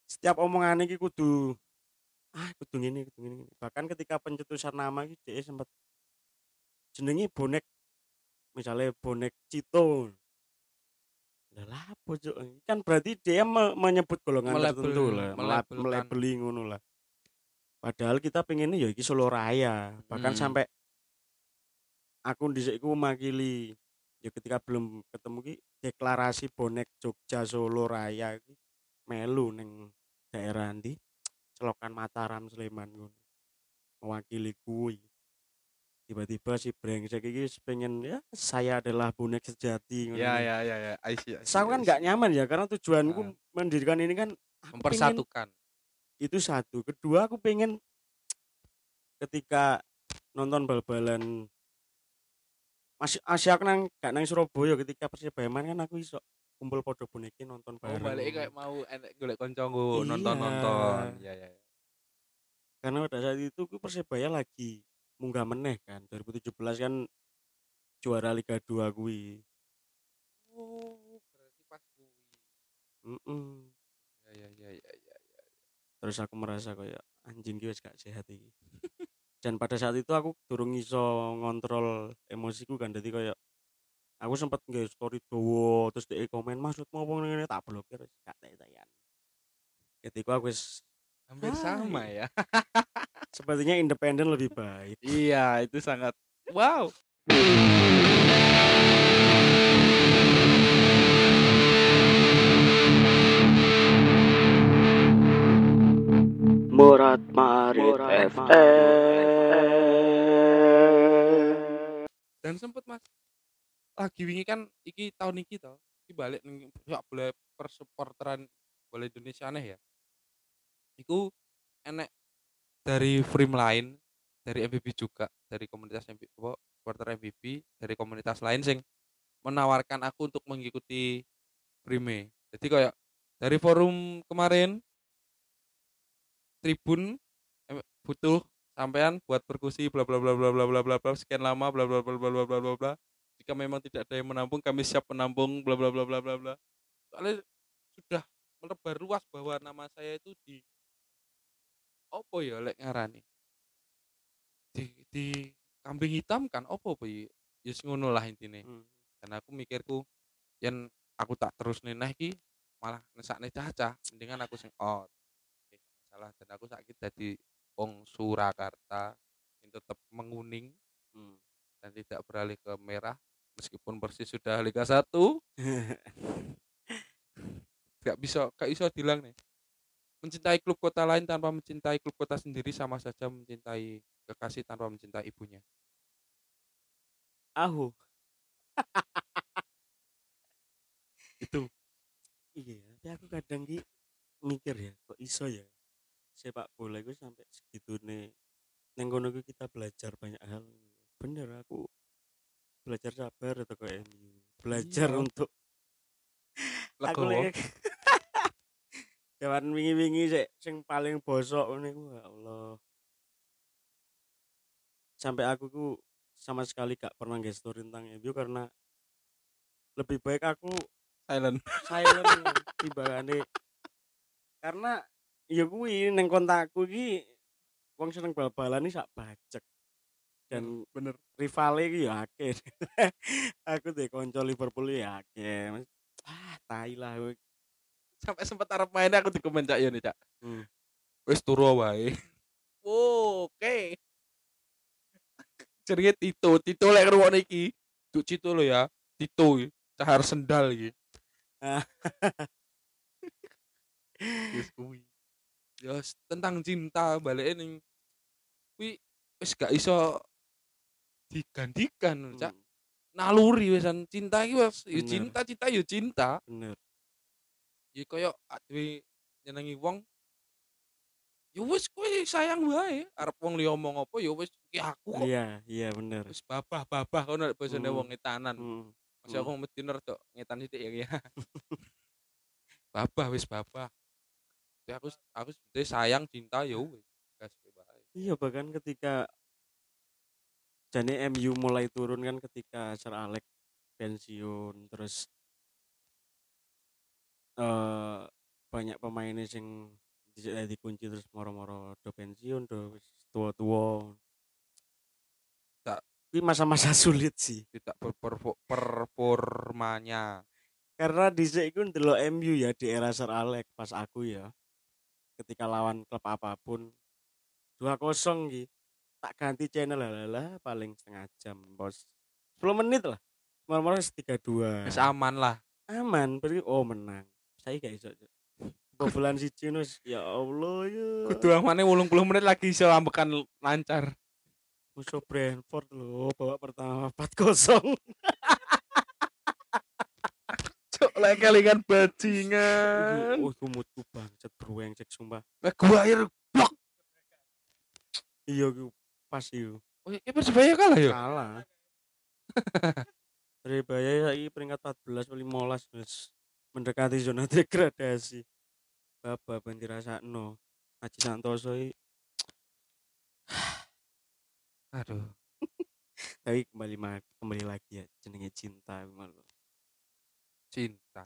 setiap omongan iki kudu ah kudu ngene kudu ngene ngene. bahkan ketika pencetusan nama iki dia sempat jenenge bonek misalnya bonek Cito lah Cuk? kan berarti dia me- menyebut golongan Melabel- tertentu lah melabeli ngono lah. Padahal kita pengennya ya iki Solo Raya. Bahkan Hmm. sampai aku dhisik iku mewakili. Ya ketika belum ketemu ki deklarasi bonek Jogja Solo Raya iki melu neng daerah nanti Celokan Mataram Sleman ngono. Mewakili kuwi tiba-tiba si brengsek iki pengen ya saya adalah bonek sejati ya ya ya ya. I see, I see, Saya kan nggak nyaman ya karena tujuanku Ah. mendirikan ini kan aku pengen- mempersatukan. itu satu. Kedua aku pengen ketika nonton bal-balan masih Asia aku nang gak nang Surabaya ketika Persibaya main kan aku iso kumpul podo boneki nonton oh bareng balik kayak mau enek golek koncoku Iya. nonton nonton ya ya ya. karena pada saat itu ku Persibaya lagi munggah meneh kan 2017 kan juara Liga 2 kuwi. Oh berarti pas kuwi. Mm-mm. ya ya ya ya ya ya. terus aku merasa kayak anjing wis gak sehat iki. Dan pada saat itu aku durung iso ngontrol emosiku kan jadi kayak aku sempat nge story dowo terus dia komen maksudmu apa ngene tak blokir gak tayan ketika aku wis hampir Hai. sama ya. Sepertinya independen lebih baik. Iya itu sangat wow. Murat Marit dan sempet mas lagi wingi kan iki tahun iki toh iki balik ning boleh persupporteran bola Indonesia aneh ya iku enek dari frame lain dari MVP juga dari komunitas apa, supporter MVP dari komunitas lain sing menawarkan aku untuk mengikuti frame jadi kayak dari forum kemarin tribun eh, butuh sampean buat perkusi bla bla bla bla bla bla bla bla sekian lama bla bla bla bla bla bla bla bla jika memang tidak ada yang menampung kami siap menampung bla bla bla bla bla bla soalnya sudah melebar luas bahwa nama saya itu di opo ya lek ngarani? Di di kambing hitam kan opo apa ya? Ya wis ngono lah intine. Dan aku mikirku yang aku tak terus neneh ki malah nesakne caca mendingan aku sing out. Masalah. Dan aku sakit jadi wong Surakarta yang tetap menguning dan tidak beralih ke merah meskipun Persis sudah Liga 1 gak bisa gak bisa bilang nih mencintai klub kota lain tanpa mencintai klub kota sendiri sama saja mencintai kekasih tanpa mencintai ibunya. Ahu. Itu Iya, tapi aku kadang ki mikir ya, kok iso ya sepak bola itu sampai segitu nih. Neng kono kita belajar banyak hal. Bener aku belajar sabar atau ke MU. Belajar Iya. untuk aku legowo. lagi Jaman wingi-wingi sik sing paling bosok ngene ku ya Allah. Sampai aku ku sama sekali gak pernah gestur tentang MU karena lebih baik aku silent. silent timbangane karena ya kuwi ning kontakku iki wong seneng bal-balan iki sak bajek dan bener. rivale iki ya akeh aku deh konco Liverpool ya akeh Mas- ah tai lah. Sampai sempat arep main aku di komen cak ya nih cak. Hmm. Wis turu wae. Oke. Jenenge Tito, Tito lek ngrungokne iki. Duk Cito lo ya. Tito cahar sendal iki. Ah. Wis kuwi. Ya tentang cinta balik ning kuwi wis gak iso digantikan cak. Hmm, Naluri wisan cinta iki wis ya cinta cinta ya cinta. bener Ya koyo adewe nyenengi wong ya wis kowe sayang wae arep wong liya omong apa ya wis ki aku kok iya iya bener wis babah-babah kono nek basane Hmm. wong ngetanan. Hmm, Masih aku mesti rada ngetan sithik ya. ya. babah wis babah. Tapi aku aku sebetulnya sayang cinta ya wis gas wae. iya bahkan ketika jane MU mulai turun kan ketika Sir Alex pensiun terus eh banyak pemainnya sing dicek dikunci terus moro-moro do pensiun do tua-tua. Tak. ini masa-masa sulit sih. Tidak performanya. karena dhisik iku ndelok MU ya di era Sir Alex pas aku ya. Ketika lawan klub apa pun 2-0 gitu tak ganti channel lah lah paling setengah jam bos. 10 menit lah. Wis 3-2 Wis aman lah. aman berarti oh menang saya gak iso. Bobolan siji wis ya Allah ya Kudu amane 80 menit lagi iso ambekan lancar. musuh Brentford loh bawa pertama 4-0 Cuk lek kelingan bajingan. oh kumutku banget beruang cek sumpah Maguire blok. iya ku pas itu Oh, ya Persebaya kalah ya? kalah Persebaya saiki peringkat 14 15 wis mendekati zona degradasi baba ben dirasakno Haji Santoso Aduh. tapi kembali ma- kembali lagi ya jenenge cinta malu Cinta.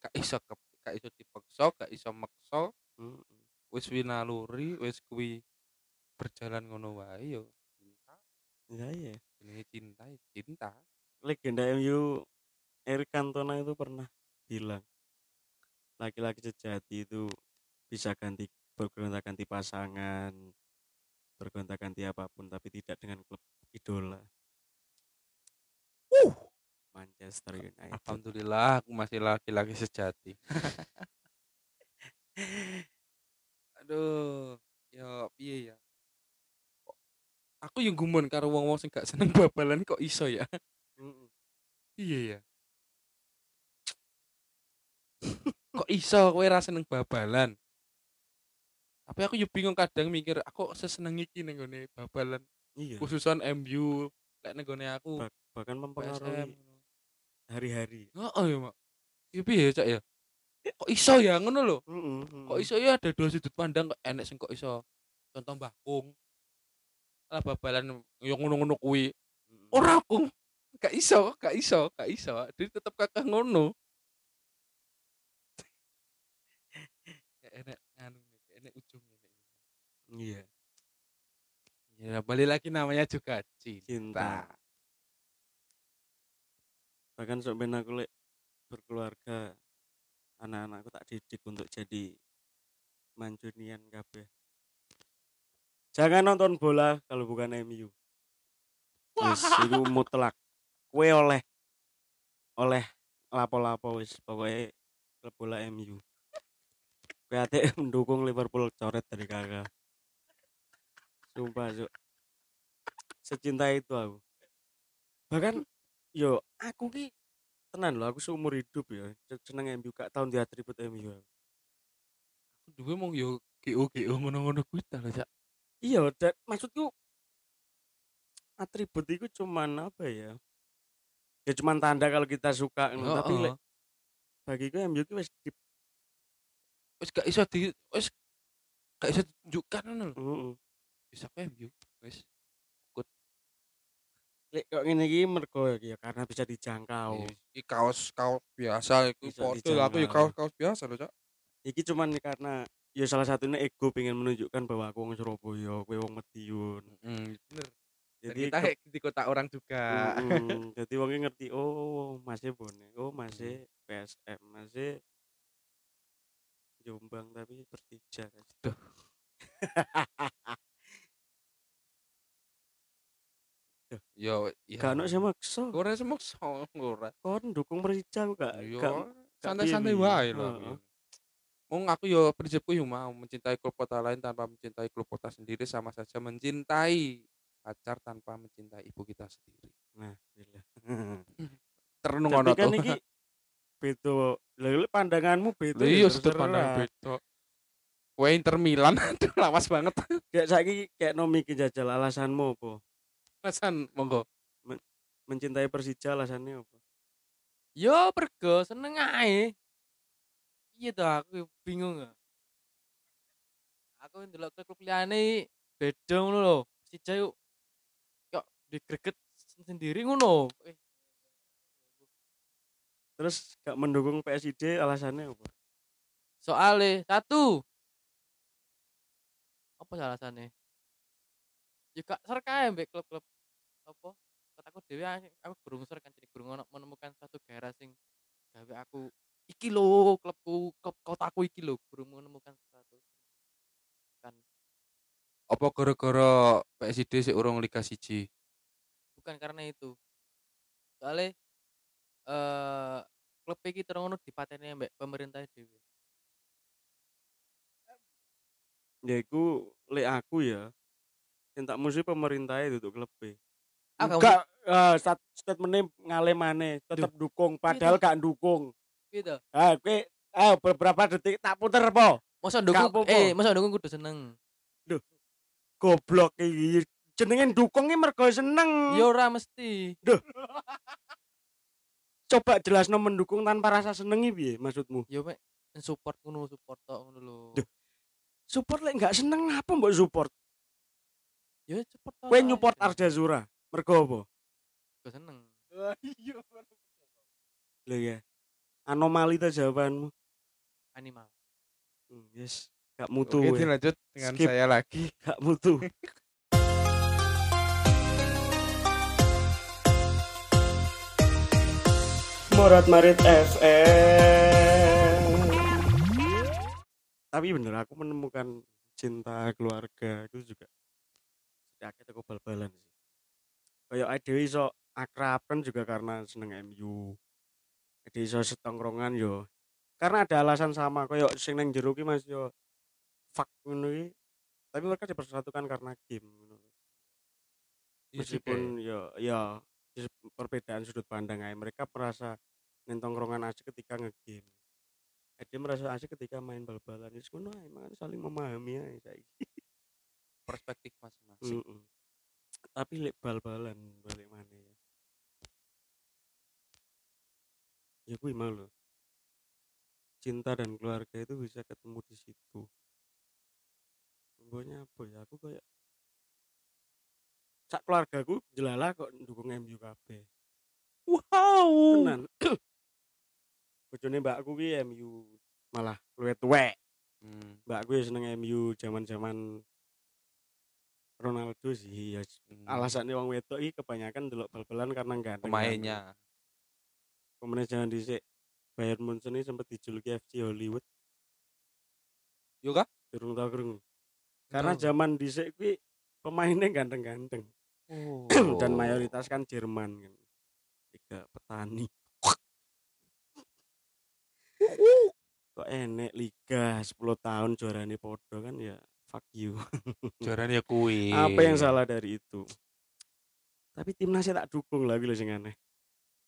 Gak iso ke, gak iso dipaksa, gak iso maksa, Mm-mm. wis winaluri, wis kuwi berjalan ngono wae yo. Cinta. ya ya Jenenge cinta, ya cinta. legenda MU Eric Cantona itu pernah bilang laki-laki sejati itu bisa ganti bergonta-ganti pasangan bergonta-ganti apa pun tapi tidak dengan klub idola Uh, Manchester United alhamdulillah aku masih laki-laki sejati. Aduh, ya piye ya? Aku yang gumun karo wong-wong sing gak seneng babalan kok iso ya? Iya ya. Kok iso kowe ra seneng babalan? Tapi aku yo bingung kadang mikir aku seseneng iki ning gone babalan, iya khususan MU lek ning gone aku Bah- bahkan mempengaruhi hari-hari Heeh ya, Mak. Iya piye Cak ya? Kok iso ya ngono lho? Mm-mm, Kok iso ya ada dua sudut pandang kok enek sing kok iso. Contoh Mbah Kung. Lah babalan yo ngono-ngono kuwi. Ora Kung. Gak iso, gak iso, gak iso. Dia tetep kakak ngono. Enek anu nih, enek ujung ini. iya. Ya, balik lagi namanya juga cinta. cinta. Bahkan sampai aku lek berkeluarga anak-anakku tak didik untuk jadi mancunian kabeh. Jangan nonton bola kalau bukan MU wis itu mutlak. Kue oleh oleh lapo-lapo wis pokoknya klub bola MU PAT mendukung Liverpool coret dari kakak sumpah Cuk. secinta itu aku bahkan yo aku ki tenan loh aku seumur hidup ya seneng MU gak tahun di atribut MU aku. Duwe mong yo GO GO ngono-ngono kuwi ta Cak. iya dan maksudku atribut itu cuman apa ya ya cuman tanda kalau kita suka ngono. tapi Heeh. lek bagiku MU wis di wis gak iso di wis gak iso tunjukkan ngono lho. Heeh. Bisa aku MU. Wis. lek kok ngene iki mergo ya karena bisa dijangkau Iki kaos kaos biasa iku lah, aku dijangkau. kaos kaos biasa lho, Cak. iki cuman karena ya salah satunya ego pengen menunjukkan bahwa aku wong Surabaya kowe wong Madiun Heeh, bener. Jadi kita ke- di kota orang juga. Mm-mm. jadi wongnya ngerti oh masih bonek oh masih PSM masih Jombang tapi Persija Duh. Yo, ya. gak ono sing maksa Ora semaksa ora. kon dukung Persija aku gak Yo, gak santai-santai wae lah. Heeh. Mong aku yo prinsipku yo mau mencintai klub kota lain tanpa mencintai klub kota sendiri sama saja mencintai pacar tanpa mencintai ibu kita sendiri. nah gila. Terenung tapi kan iki beda lha pandanganmu beda ya, iya sudut pandang beda. Wah Inter Milan aduh lawas banget. kayak saiki kayak nomi iki jajal alasanmu apa Pesan monggo. mencintai Persija alasannya apa Yo pergo seneng ae. Iya tuh aku bingung ya. Aku ndelok klub liyane beda ngono lho. Persija yuk kok digreget sendiri ngono. Eh, terus gak mendukung PSID alasannya apa soalnya satu apa alasannya? Ya gak ser kae mbek klub-klub apa? Kataku dhewe aku aku gurung ser kan jadi gurung ono menemukan satu daerah sing gawe aku iki lho klubku klub kotaku iki lho gurung menemukan satu kan Apa gara-gara PSD sik urung Liga 1? bukan karena itu soalnya eh klub iki terus dipateni mbek pemerintah dhewe? Ya iku lek aku ya yang tak musuh pemerintah itu tuh klub B Ah, kamu- enggak uh, statementnya ngale maneh tetap dukung padahal gak dukung gitu ah oke ah beberapa detik tak puter apa? Masa Gak ndukung apa-apa. eh masa ndukung kudu seneng. Goblok iki. Jenenge dukungnya mergo seneng. Ya ora mesti coba jelasno mendukung tanpa rasa senengi piye maksudmu? Ya mek support ngono support tok ngono lho. Support lek gak seneng apa mbok support? Ya support tok kowe nyupport Arda Zura mergo apa? Gua seneng. Lho ya anomali ta jawabanmu? Animal. Hmm, yes. Gak mutu Oke, weh. dilanjut dengan Skip. saya lagi. gak mutu Morat Marit FM tapi bener aku menemukan cinta keluarga itu juga sedikit aku bal-balan sih. Kayak ade iso akrab kan juga karena seneng MU ade iso setongkrongan yo. Karena ada alasan sama kayak sing nang jero ki Mas yo fuck ngono tapi mereka dipersatukan karena game. Iya meskipun ya? ya perbedaan sudut pandang aja. Mereka merasa nentongkrongan asik ketika ngegame. Eh, dia merasa asik ketika main bal-balan. Itu ae, makanya saling memahami aja saiki. Perspektif masing-masing. Mm-mm. tapi lek bal-balan balik mana ya. Ya gue mau loh cinta dan keluarga itu bisa ketemu di situ. Pokoknya apa ya? Aku kayak sak keluargaku jelala kok dukung MU kabeh. Wow. tenan. Bojone mbakku ki MU malah luwih tuwek. Hmm, mbakku ya seneng MU zaman-zaman Ronaldo sih ya hmm. alasannya wong wedok iki kebanyakan delok bal-balan karena ganteng pemainnya. Pemain jangan dhisik. Bayern Munchen ini sempat dijuluki FC Hollywood. Yo kah? durung tau karena zaman dhisik kuwi pemainnya ganteng-ganteng Oh. dan mayoritas kan Jerman kan tiga petani kok enek liga 10 tahun juarane podo kan ya fuck you. Juaranya kuwi. Apa yang salah dari itu? Tapi timnasnya tak dukung lagi loh sing aneh.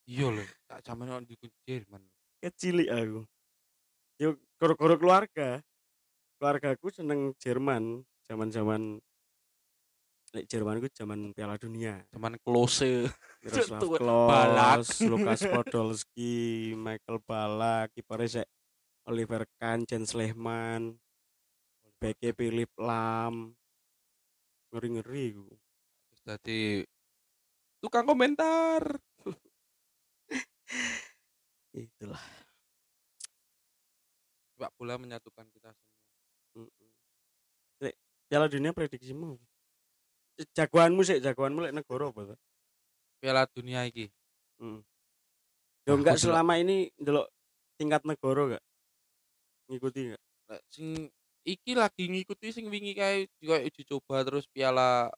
Iya lho, tak zaman orang dukung Jerman. Kecilik aku. Yuk koro-koro keluarga. Keluargaku seneng Jerman, zaman-zaman Lek Jerman itu zaman Piala Dunia. Zaman close. Miroslav. Klose, Lukas Podolski, Michael Balak, kipernya Oliver Kahn, Jens Lehmann, Beke Philip Lam. Ngeri-ngeri. Terus tadi tukang komentar. Itulah. Sepak bola menyatukan kita semua. Piala Dunia prediksimu. Jagoanmu sih, jagoanmu lek negara apa tuh? Piala dunia iki. Hmm. Yo enggak delok- selama ini delok tingkat negara gak? Ngikuti enggak? Lek sing iki lagi ngikuti sing wingi kae juga uji coba terus piala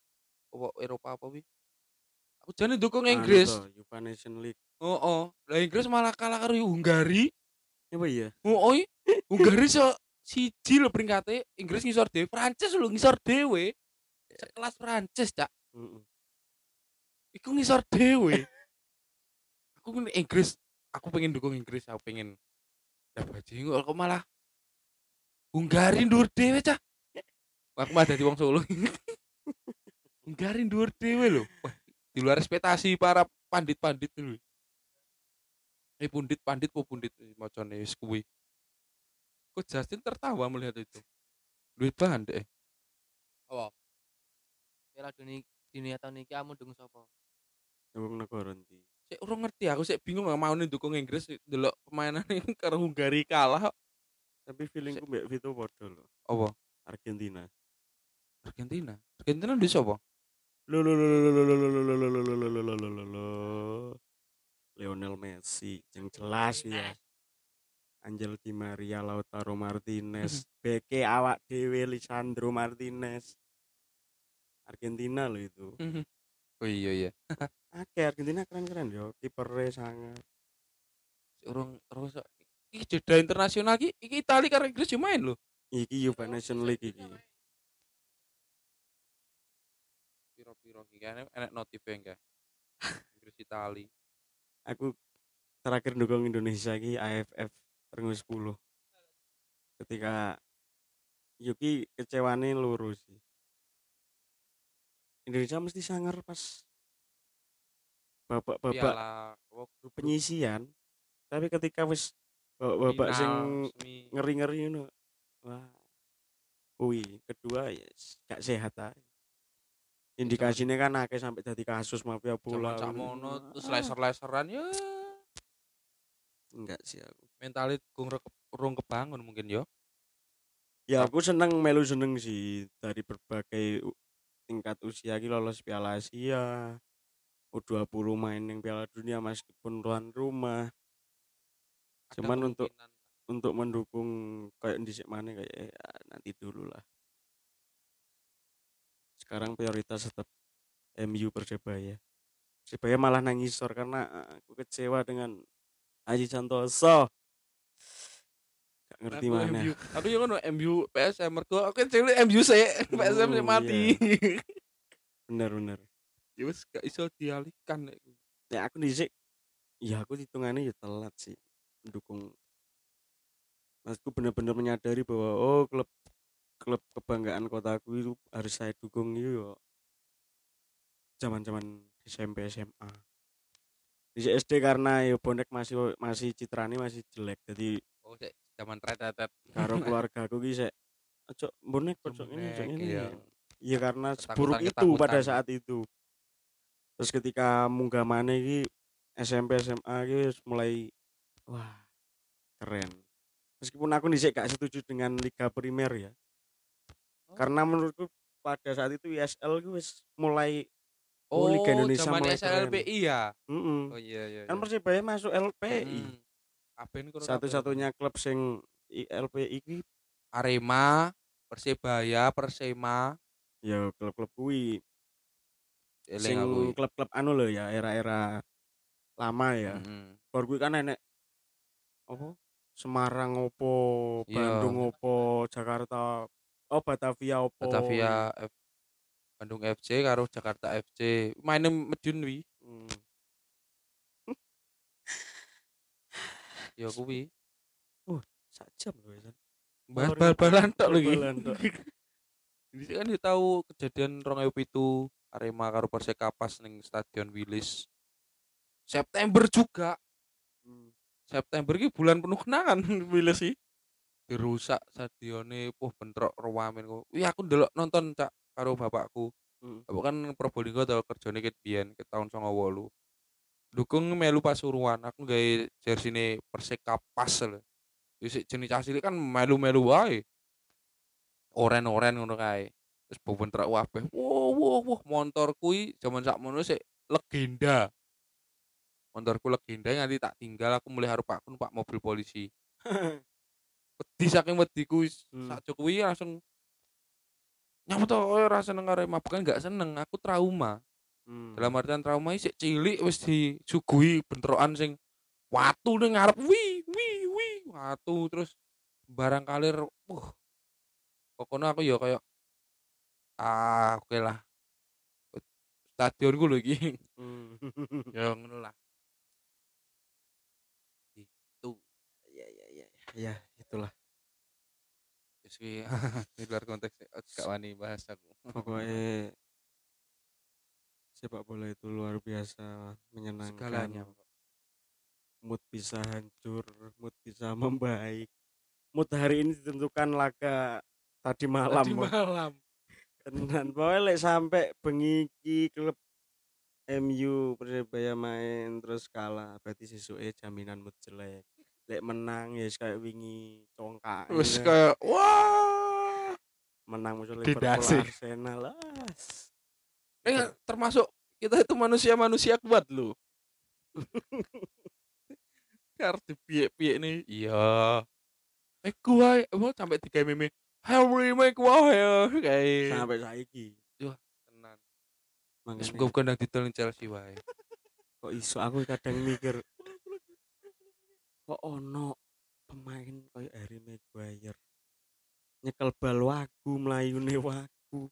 apa Eropa apa wi? Aku jane dukung Inggris. Anu toh, UEFA Nation League. Oh, oh. Lah Inggris malah kalah karo Hungari. Apa iya? Oh, oh. Hungari so siji lho peringkate, Inggris ngisor dhewe, Prancis lho ngisor dhewe. Sekelas Prancis, Cak. Mm-mm. Iku ngisor dhewe. aku kan Inggris, aku pengen dukung Inggris, aku pengen dapat jengol kok malah Hungari ndur dhewe, Cak. Aku mah dadi wong Solo. Hungari ndur dhewe lho. Wah, di luar ekspektasi para pandit-pandit dulu. Eh pundit pandit po pundit macane wis kuwi. Kok Justin tertawa melihat itu. Duit bandek. Apa? Piala Dunia dunia tahun ini kamu dukung siapa Dukung negara nanti saya orang ngerti aku saya bingung nggak mau dukung Inggris dulu delok ini karena Hungari kalah. Tapi feelingku mbak Vito bodoh loh Apa? Argentina. Argentina. Argentina di sapa? Lionel Messi yang jelas ya. Angel Di Maria Lautaro Martinez, BK awak Dewi Lisandro Martinez. Argentina lo itu. Oh iya iya. Oke, Argentina keren-keren yo. Kipernya sangat. Sik urung terus iki jeda internasional iki iki Itali karo Inggris yo main lho. Iki UEFA Nation League iki. Piro-piro iki kan enek notif enggak. Inggris Itali. Aku terakhir dukung Indonesia iki AFF ring 10. Ketika Yuki kecewane loro sih. Indonesia mesti sangar pas babak-babak penyisian. Tapi ketika wis babak-babak sing ngeri-ngeri ngono. Wah. Kuwi kedua ya s- gak sehat. Indikasinya kan akeh sampai jadi kasus mafia bola. Sakmono terus laser-laseran ya Enggak sih aku. mentalit kurang kebangun mungkin yo. Ya aku seneng melu seneng sih dari berbagai tingkat usia iki lolos Piala Asia. U20 main yang Piala Dunia meskipun tuan rumah. Ada Cuman untuk untuk mendukung kayak di mana kayak ya, nanti dulu lah. Sekarang prioritas tetap MU Persebaya. Persebaya malah nangis sor karena eh, aku kecewa dengan Aji Santoso. Ngerti Aku mana. MU. Aku yang ngono MU PSM mergo aku cilik MU sih PSM Oh, mati. Bener bener. ya wis gak iso dialihkan ya aku dhisik ya aku hitungannya ya telat sih mendukung Maksudku bener-bener menyadari bahwa oh klub klub kebanggaan kotaku itu harus saya dukung itu yo zaman-zaman SMP SMA di SD karena ya bonek masih masih citrane masih jelek jadi Oh sik zaman retetet. karo keluarga aku ki sik ojo bonek ojo ini ojo ini iya. iya karena seburuk itu pada saat itu terus ketika munggah maneh iki SMP SMA wis mulai wah keren meskipun aku dhisik gak setuju dengan liga primer ya Oh. karena menurutku pada saat itu ISL wis mulai Oh, Oh, Liga Indonesia zaman mulai SLPI ya. mm Oh iya iya. kan iya. Persibaya masuk LPI Mm. Satu-satunya klub sing LPI iki. Arema, Persebaya, Persema, ya klub-klub kuwi sing klub-klub anu loh ya era-era lama ya baru gue kan enek apa Semarang opo, Iya. Bandung opo, Jakarta oh Batavia opo. Batavia F Bandung FC karo Jakarta FC. Maine medun wi. Hmm. Ya kuwi. Sak jam loh ya. Bahas Sorry. bal-balan tok lagi. Jadi kan dia tahu kejadian rong pitu Arema karo Persekapas ning Stadion Wilis. September juga. Hmm. September ki bulan penuh kenangan Wilis sih. Dirusak stadione, puh bentrok ruwamen kok. Wih aku ndelok nonton cak karo bapakku. Hmm. Bapak kan Probolinggo tau kerjane ket biyen ke tahun 98. Dukung melu Pasuruan, aku gawe jersey Persekapas lho. Wis jenis asli kan melu-melu wae. Oren-oren ngono kae. Terus bentrok wabeh. Wow, wow, wow, motor kuwi jaman sakmono sik legenda. Motorku legenda nganti tak tinggal aku mulai harus pak numpak mobil polisi. Wedi saking wediku Hmm. sak kuwi langsung nyampe to ora seneng Arema bukan gak seneng aku trauma Hmm. dalam artian trauma iki sik cilik wis disuguhi bentrokan sing watu ning ngarep wi wi wi watu terus barang kalir uh pokoknya aku ya kayak ah oke lah stadion gue lagi Hmm. ya ngono lah Ya ya ya. Ya, itulah. kuwi di luar konteks gak wani bahas aku Pokoknya sepak bola itu luar biasa menyenangkan. segalanya Mood bisa hancur, mood bisa membaik. Mood hari ini ditentukan laga tadi malam. Tadi malam Tenan lek sampai bengi iki klub MU Persebaya main terus kalah berarti sesuai jaminan mood jelek. Lek menang ya kayak wingi congkak. wis ya. kayak wah menang musuh. Liverpool Arsenal. As. Eh, termasuk kita itu manusia-manusia kuat loh. Kartu piye-piye nih. Iya. Eh gua mau sampai tiga meme. Harry Maguire kayak Sampai saiki. tenan. Makanya Wis gua bukan nang didol Chelsea wae. kok iso aku kadang mikir kok ono pemain kayak Harry Maguire nyekel bal wagu mlayune wagu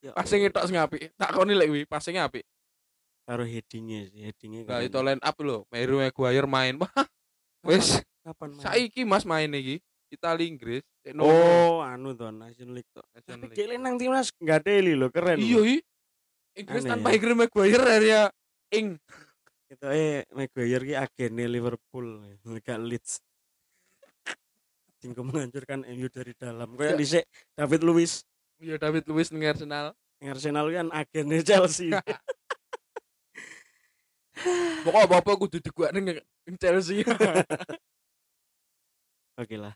ya Passing tok sing apik. Tak koni lek kuwi, passing apik. karo headingnya sih headingnya Nah, itu line up lho. Harry Maguire main. Wah, wis kapan main? saiki Mas main iki. Italia Inggris. Cek nomor. oh anu to Nation League to National tapi kira nang timnas nggak teli lo keren Iya, lho. i. Inggris Aneh tanpa ya. Harry Maguire area ing. itu eh Maguire ki agennya Liverpool gak Leeds tinggal menghancurkan MU dari dalam kayak Ya. dhisik David Luiz Iya David Luiz ning Arsenal. yang Arsenal kan agennya Chelsea Pokok apa-apa kudu diguak ning Chelsea. oke lah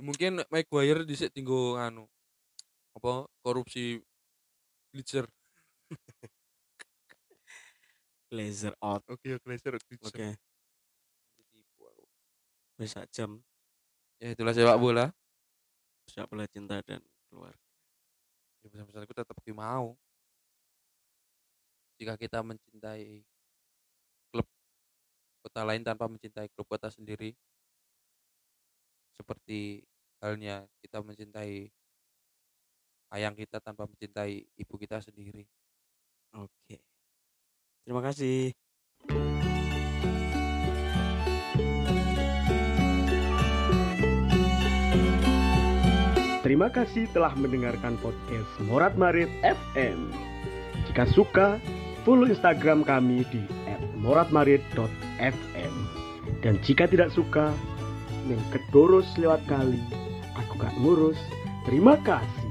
Mungkin Maguire dhisik tinggo anu. Apa korupsi Bleacher. laser out Oke, Glazer oke wis sak jam Ya itulah sepak bola. sepak bola cinta dan keluarga Ya pesan-pesanku tetap mau. Jika kita mencintai klub kota lain tanpa mencintai klub kota sendiri, seperti halnya kita mencintai ayang kita tanpa mencintai ibu kita sendiri. oke terima kasih Terima kasih telah mendengarkan podcast Morat Marit FM. Jika suka, follow Instagram kami di @moratmarit.fm. Dan jika tidak suka, yang kedurus lewat kali, aku gak ngurus. Terima kasih.